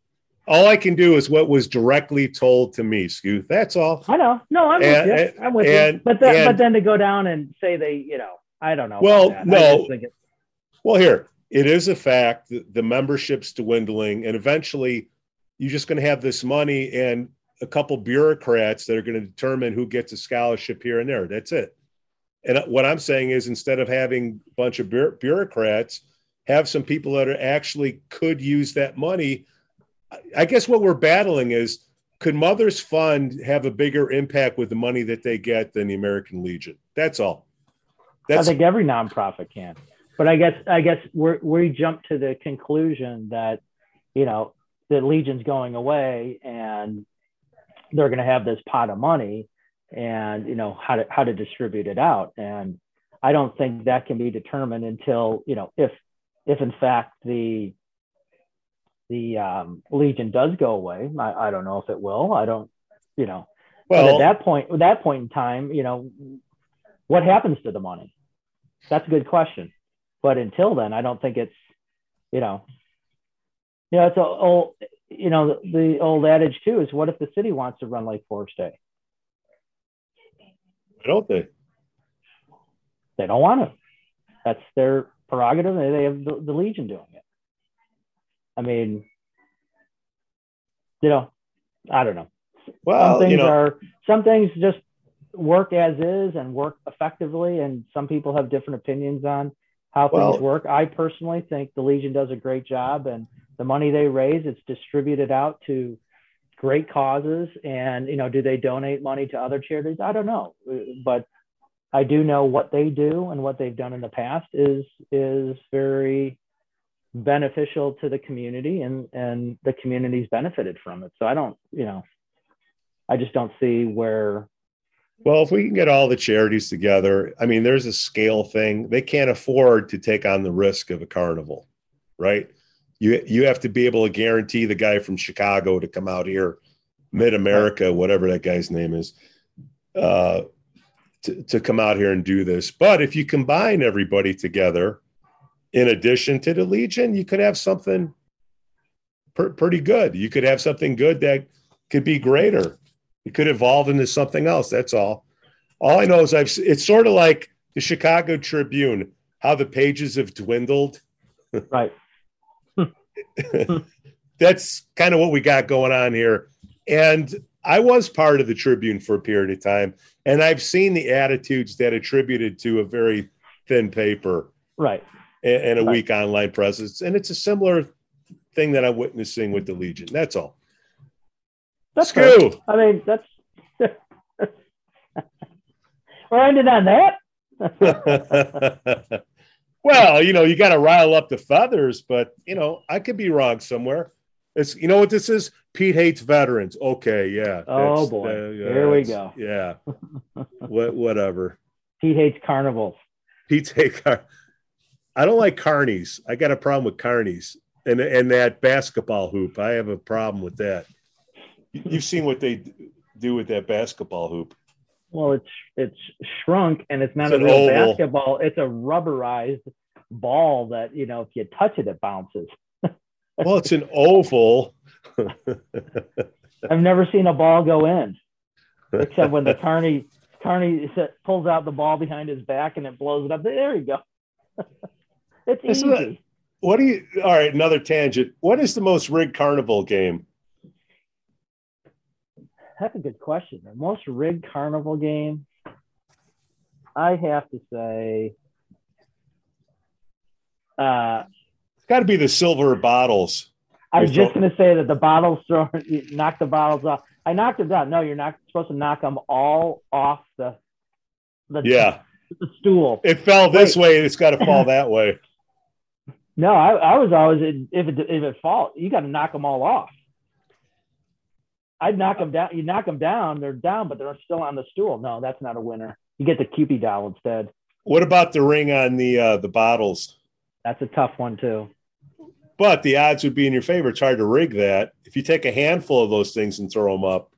all I can do is what was directly told to me, Scoo. That's all. I know. No, I'm and, with you. I'm with and, you. But, the, but then to go down and say they, you know, I don't know. Well, no. Well, here it is a fact that the membership's dwindling, and eventually, you're just going to have this money, and a couple bureaucrats that are going to determine who gets a scholarship here and there. That's it. And what I'm saying is, instead of having a bunch of bureaucrats, have some people that are actually could use that money. I guess what we're battling is could Mothers Fund have a bigger impact with the money that they get than the American Legion? That's all. That's, I think every nonprofit can. But I guess I guess we we jump to the conclusion that you know the Legion's going away and they're going to have this pot of money and you know how to how to distribute it out and I don't think that can be determined until you know if if in fact the the um, Legion does go away. I, I don't know if it will. I don't, you know. Well, but at that point, at that point in time, you know, what happens to the money? That's a good question. But until then, I don't think it's, you know, you know, it's a old, you know, the, the old adage too is what if the city wants to run Lake Forest Day? Why don't they? They don't want to. That's their prerogative. They have the, the Legion doing it. I mean, you know, I don't know. Well, some things you know, are some things just work as is and work effectively, and some people have different opinions on how Well- things work. I personally think the Legion does a great job, and the money they raise, it's distributed out to great causes. And you know, do they donate money to other charities? I don't know, but I do know what they do and what they've done in the past is is very beneficial to the community and and the community's benefited from it so i don't you know i just don't see where Well, if we can get all the charities together, I mean, there's a scale thing. They can't afford to take on the risk of a carnival, right? You you have to be able to guarantee the guy from Chicago to come out here, Mid America, whatever that guy's name is, uh, to, to come out here and do this. But if you combine everybody together, in addition to the Legion, you could have something pretty good. You could have something good that could be greater. It could evolve into something else. That's all. All I know is I've. It's sort of like the Chicago Tribune, how the pages have dwindled. right Hmm. That's kind of what we got going on here. And I was part of the Tribune for a period of time, and I've seen the attitudes that attributed to a very thin paper right and, and a Right. weak online presence. And it's a similar thing that I'm witnessing with the Legion. That's all. that's. Screw. i mean that's we're ending on that well, you know, you got to rile up the feathers, but you know, I could be wrong somewhere. It's you know what this is? Pete hates veterans. Okay, yeah. Oh, boy. uh, Here we go. Yeah. what whatever. he hates carnivals Pete's hate car. I don't like carnies. I got a problem with carnies and and that basketball hoop. I have a problem with that. You've seen what they do with that basketball hoop. Well it's it's shrunk and it's not It's a real oval. basketball it's a rubberized ball that you know if you touch it it bounces Well, it's an oval. i've never seen a ball go in except when the carney carney pulls out the ball behind his back and it blows it up there you go it's easy What do you? All right, another tangent. What is the most rigged carnival game? That's a good question. The most rigged carnival game, I have to say, uh, It's got to be the silver bottles. I was just going to say that the bottles thrown, you knock the bottles off. I knocked them down. No, you're not supposed to knock them all off the the, Yeah, the stool. it fell this way. It's got to fall that way. No, I, I was always if it if it falls, you got to knock them all off. I'd knock them down. You knock them down, they're down, but they're still on the stool. No, that's not a winner. You get the Kewpie doll instead. What about the ring on the uh, the bottles? That's a tough one too. But the odds would be in your favor. It's hard to rig that. If you take a handful of those things and throw them up,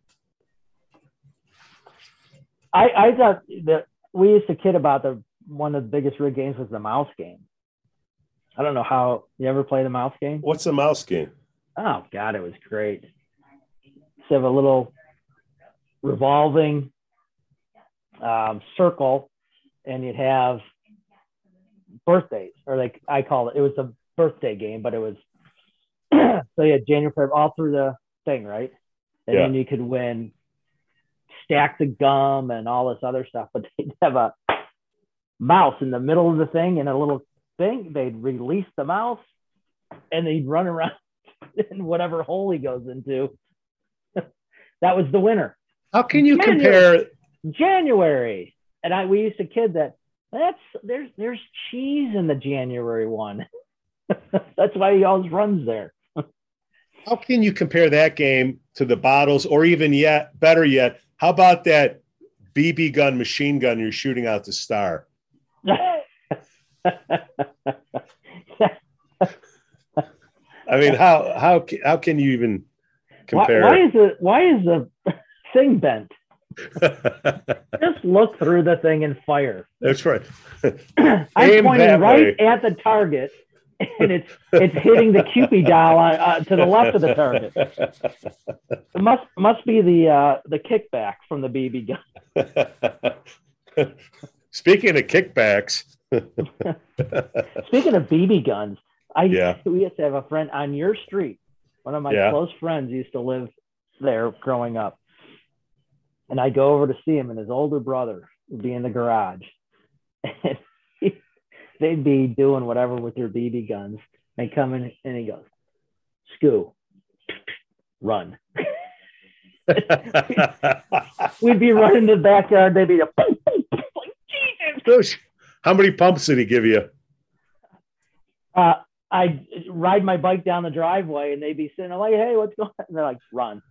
I, I thought that we used to kid about the one of the biggest rig games was the mouse game. I don't know how you ever play the mouse game. what's the mouse game? Oh God, it was great. So have a little revolving um, circle, and you'd have birthdays, or like I call it. It was a birthday game, but it was so you had January, February, all through the thing, right? And Yeah. then you could win stacks of gum and all this other stuff, but they'd have a mouse in the middle of the thing and a little thing, they'd release the mouse, and they'd run around in whatever hole he goes into. That was the winner. How can you January. compare? January, and I we used to kid that that's there's there's cheese in the January one. that's why he always runs there. How can you compare that game to the bottles, or even yet better yet, how about that BB gun machine gun you're shooting out the star? I mean, how how how can you even compare? why is it why is the thing bent? Just look through the thing and fire. That's right. I'm Aim pointing right way. at the target, and it's it's hitting the Kewpie dial on, uh, to the left of the target. It must must be the uh, the kickback from the BB gun. Speaking of kickbacks, Speaking of BB guns, I Yeah. we used to have a friend on your street. One of my Yeah. close friends used to live there growing up, and I go over to see him, and his older brother would be in the garage, and he, they'd be doing whatever with their BB guns. And come in, and he goes, "Scoo, run." We'd be running to the backyard. They'd be a boom, boom, boom, like Jesus. How many pumps did he give you? Uh, I'd ride my bike down the driveway and they'd be sitting there like, hey, what's going on? And they're like, run.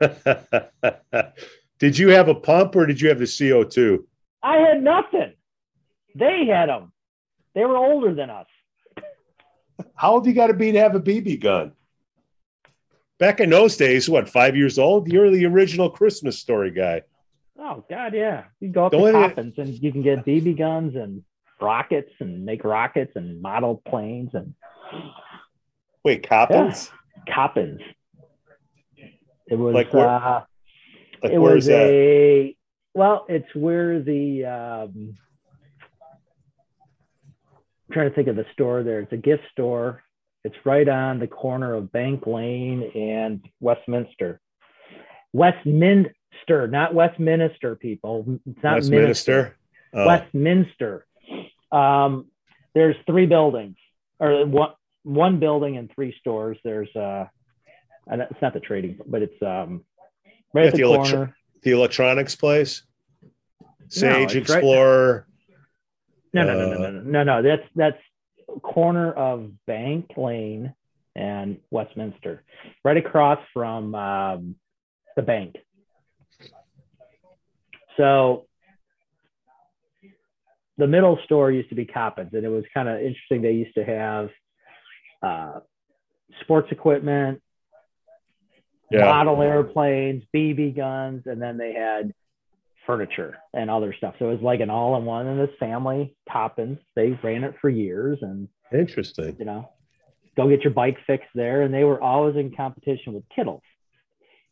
did you have a pump or did you have the CO2? I had nothing. They had them. They were older than us. How old you got to be to have a BB gun? Back in those days, what, five years old? You're the original Christmas story guy. Oh, God, yeah. You go up The to only- Coppins and you can get BB guns and rockets and make rockets and model planes and Wait, Coppins? Coppins. It was, Like where- uh, Like, it was that? a, well, it's where the, um, I'm trying to think of the store there. It's a gift store. It's right on the corner of Bank Lane and Westminster. Westminster, not Westminster, people. It's not Minister. Westminster? Oh, Westminster. Um, there's three buildings, or one one building and three stores. There's uh, and it's not the trading, but it's um, right Yeah, at the, the electro- corner. the electronics place? Sage right- Explorer. No, no, no, no, Uh, no, no, no, no. That's that's corner of Bank Lane and Westminster, right across from um, the bank. So the middle store used to be Coppins, and it was kind of interesting. They used to have uh, sports equipment, Yeah. model airplanes, BB guns, and then they had furniture and other stuff. So it was like an all-in-one. And this family, Coppins, they ran it for years, and Interesting. you know, go get your bike fixed there. And they were always in competition with Kittles.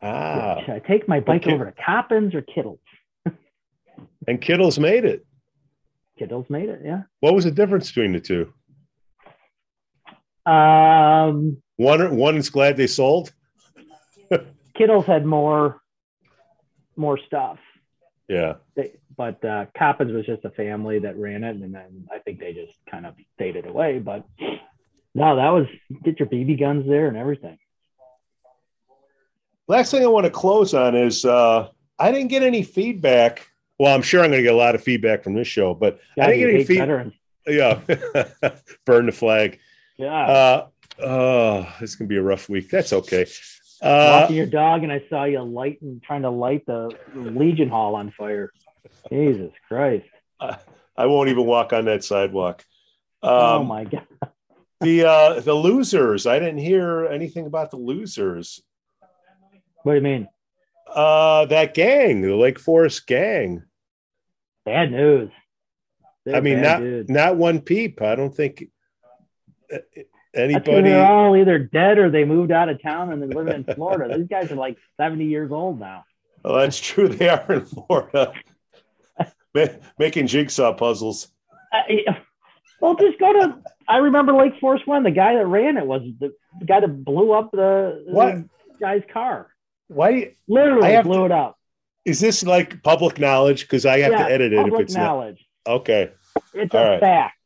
Ah, Should I take my bike Okay. over to Coppins or Kittles? and Kittles made it. Kittles made it, yeah. What was the difference between the two? Um, One, one is glad they sold. Kittles had more, more stuff. Yeah. They, but uh, Coppins was just a family that ran it, and then I think they just kind of faded away. But no, that was get your BB guns there and everything. Last thing I want to close on is uh, I didn't get any feedback. Well, I'm sure I'm going to get a lot of feedback from this show, but I didn't get any feedback. Yeah. Burn the flag. Yeah, Uh, oh, going to be a rough week. That's okay. Uh, walking your dog, and I saw you lighting, trying to light the Legion Hall on fire. Jesus Christ! I won't even walk on that sidewalk. Um, oh my God! the uh, the losers. I didn't hear anything about the losers. What do you mean? Uh, that gang, the Lake Forest gang. Bad news. They're I mean, not dudes. not one peep. I don't think anybody. they're all either dead or they moved out of town and they're living in Florida. These guys are like 70 years old now. Well, that's true. They are in Florida, making jigsaw puzzles. I, well, just go to. I remember Lake Forest One. The guy that ran it was the, the guy that blew up the, the guy's car. Why Literally blew it up. is this like public knowledge? Because I have Yeah, to edit it if it's not. knowledge. Okay. It's All a right. fact.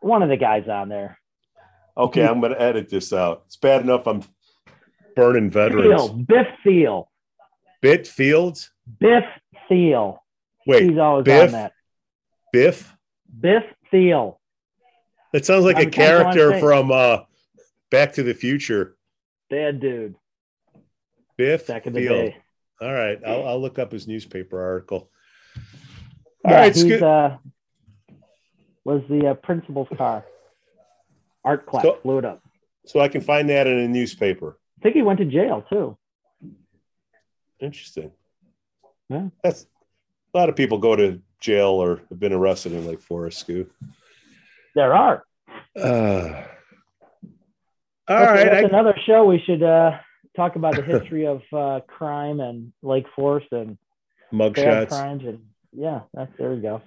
one of the guys on there. Okay, I'm going to edit this out. It's bad enough I'm burning veterans. Thiel, Biff Thiel. Bit Fields? Biff Thiel. Wait, He's always Biff? on that. Biff? Biff Thiel. That sounds like a I'm to character from uh, Back to the Future. Bad dude. Biff Back in the Field. day. All right, I'll, I'll look up his newspaper article. All Yeah, right, Scoo. uh was the uh, principal's car. Art class So- blew it up. so I can find that in a newspaper. I think he went to jail too. Interesting. Yeah. That's a lot of people go to jail or have been arrested in Lake Forest, Scoo. There are. Uh, all That's, right, that's I- another show we should uh talk about the history of uh crime and Lake Forest and mugshots. crimes and yeah, that's there we go.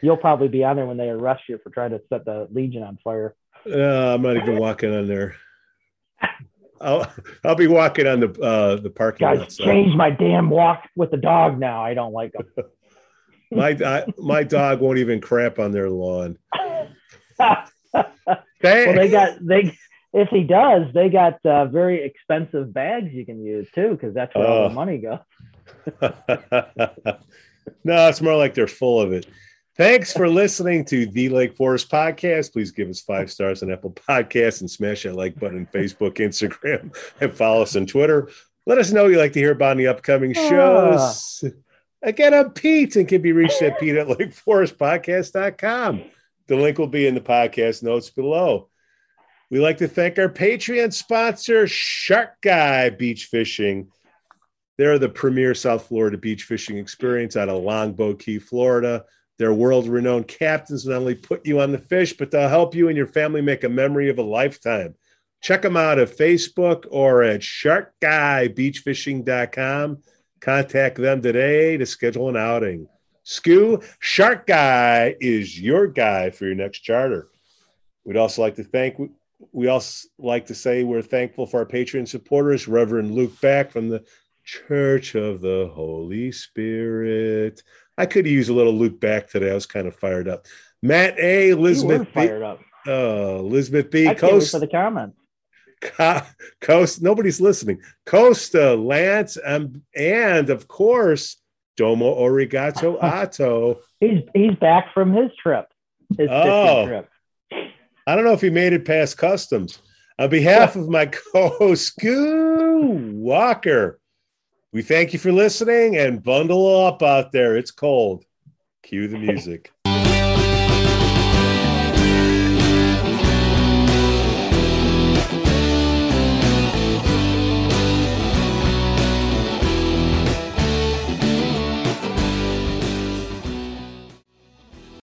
You'll probably be on there when they arrest you for trying to set the Legion on fire. Uh, I'm not even walking on there. I'll I'll be walking on the uh, the parking lot. Guys, change my damn walk with the dog now. I don't like them. My I, my dog won't even crap on their lawn. well, they got they. If he does, they got uh, very expensive bags you can use too, because that's where all Oh. the money goes. no, it's more like they're full of it. Thanks for listening to the Lake Forest podcast. Please give us five stars on Apple Podcasts and smash that like button on Facebook, Instagram, and follow us on Twitter. Let us know what you'd like to hear about in the upcoming shows. Again, I'm Pete and can be reached at Pete at lakeforestpodcast.com. The link will be in the podcast notes below. We'd like to thank our Patreon sponsor, Shark Guy Beach Fishing. They're the premier South Florida beach fishing experience out of Longboat Key, Florida. Their world renowned captains not only put you on the fish, but they'll help you and your family make a memory of a lifetime. Check them out at Facebook or at sharkguybeachfishing.com. Contact them today to schedule an outing. Scoo, Shark Guy is your guy for your next charter. We'd also like to thank we also like to say we're thankful for our Patreon supporters, Reverend Luke Back from the Church of the Holy Spirit. I could use a little Luke back today. I was kind of fired up. Matt A, Elizabeth B, fired up. uh, Elizabeth B, I Coast, for the comments. Co- Coast. Nobody's listening. Kosta, Lance, and, and of course, Domo Arigato Otto. He's he's back from his trip, his Oh. trip. I don't know if he made it past customs. On behalf of my co-host, Scoo Walker, we thank you for listening and bundle up out there. It's cold. Cue the music.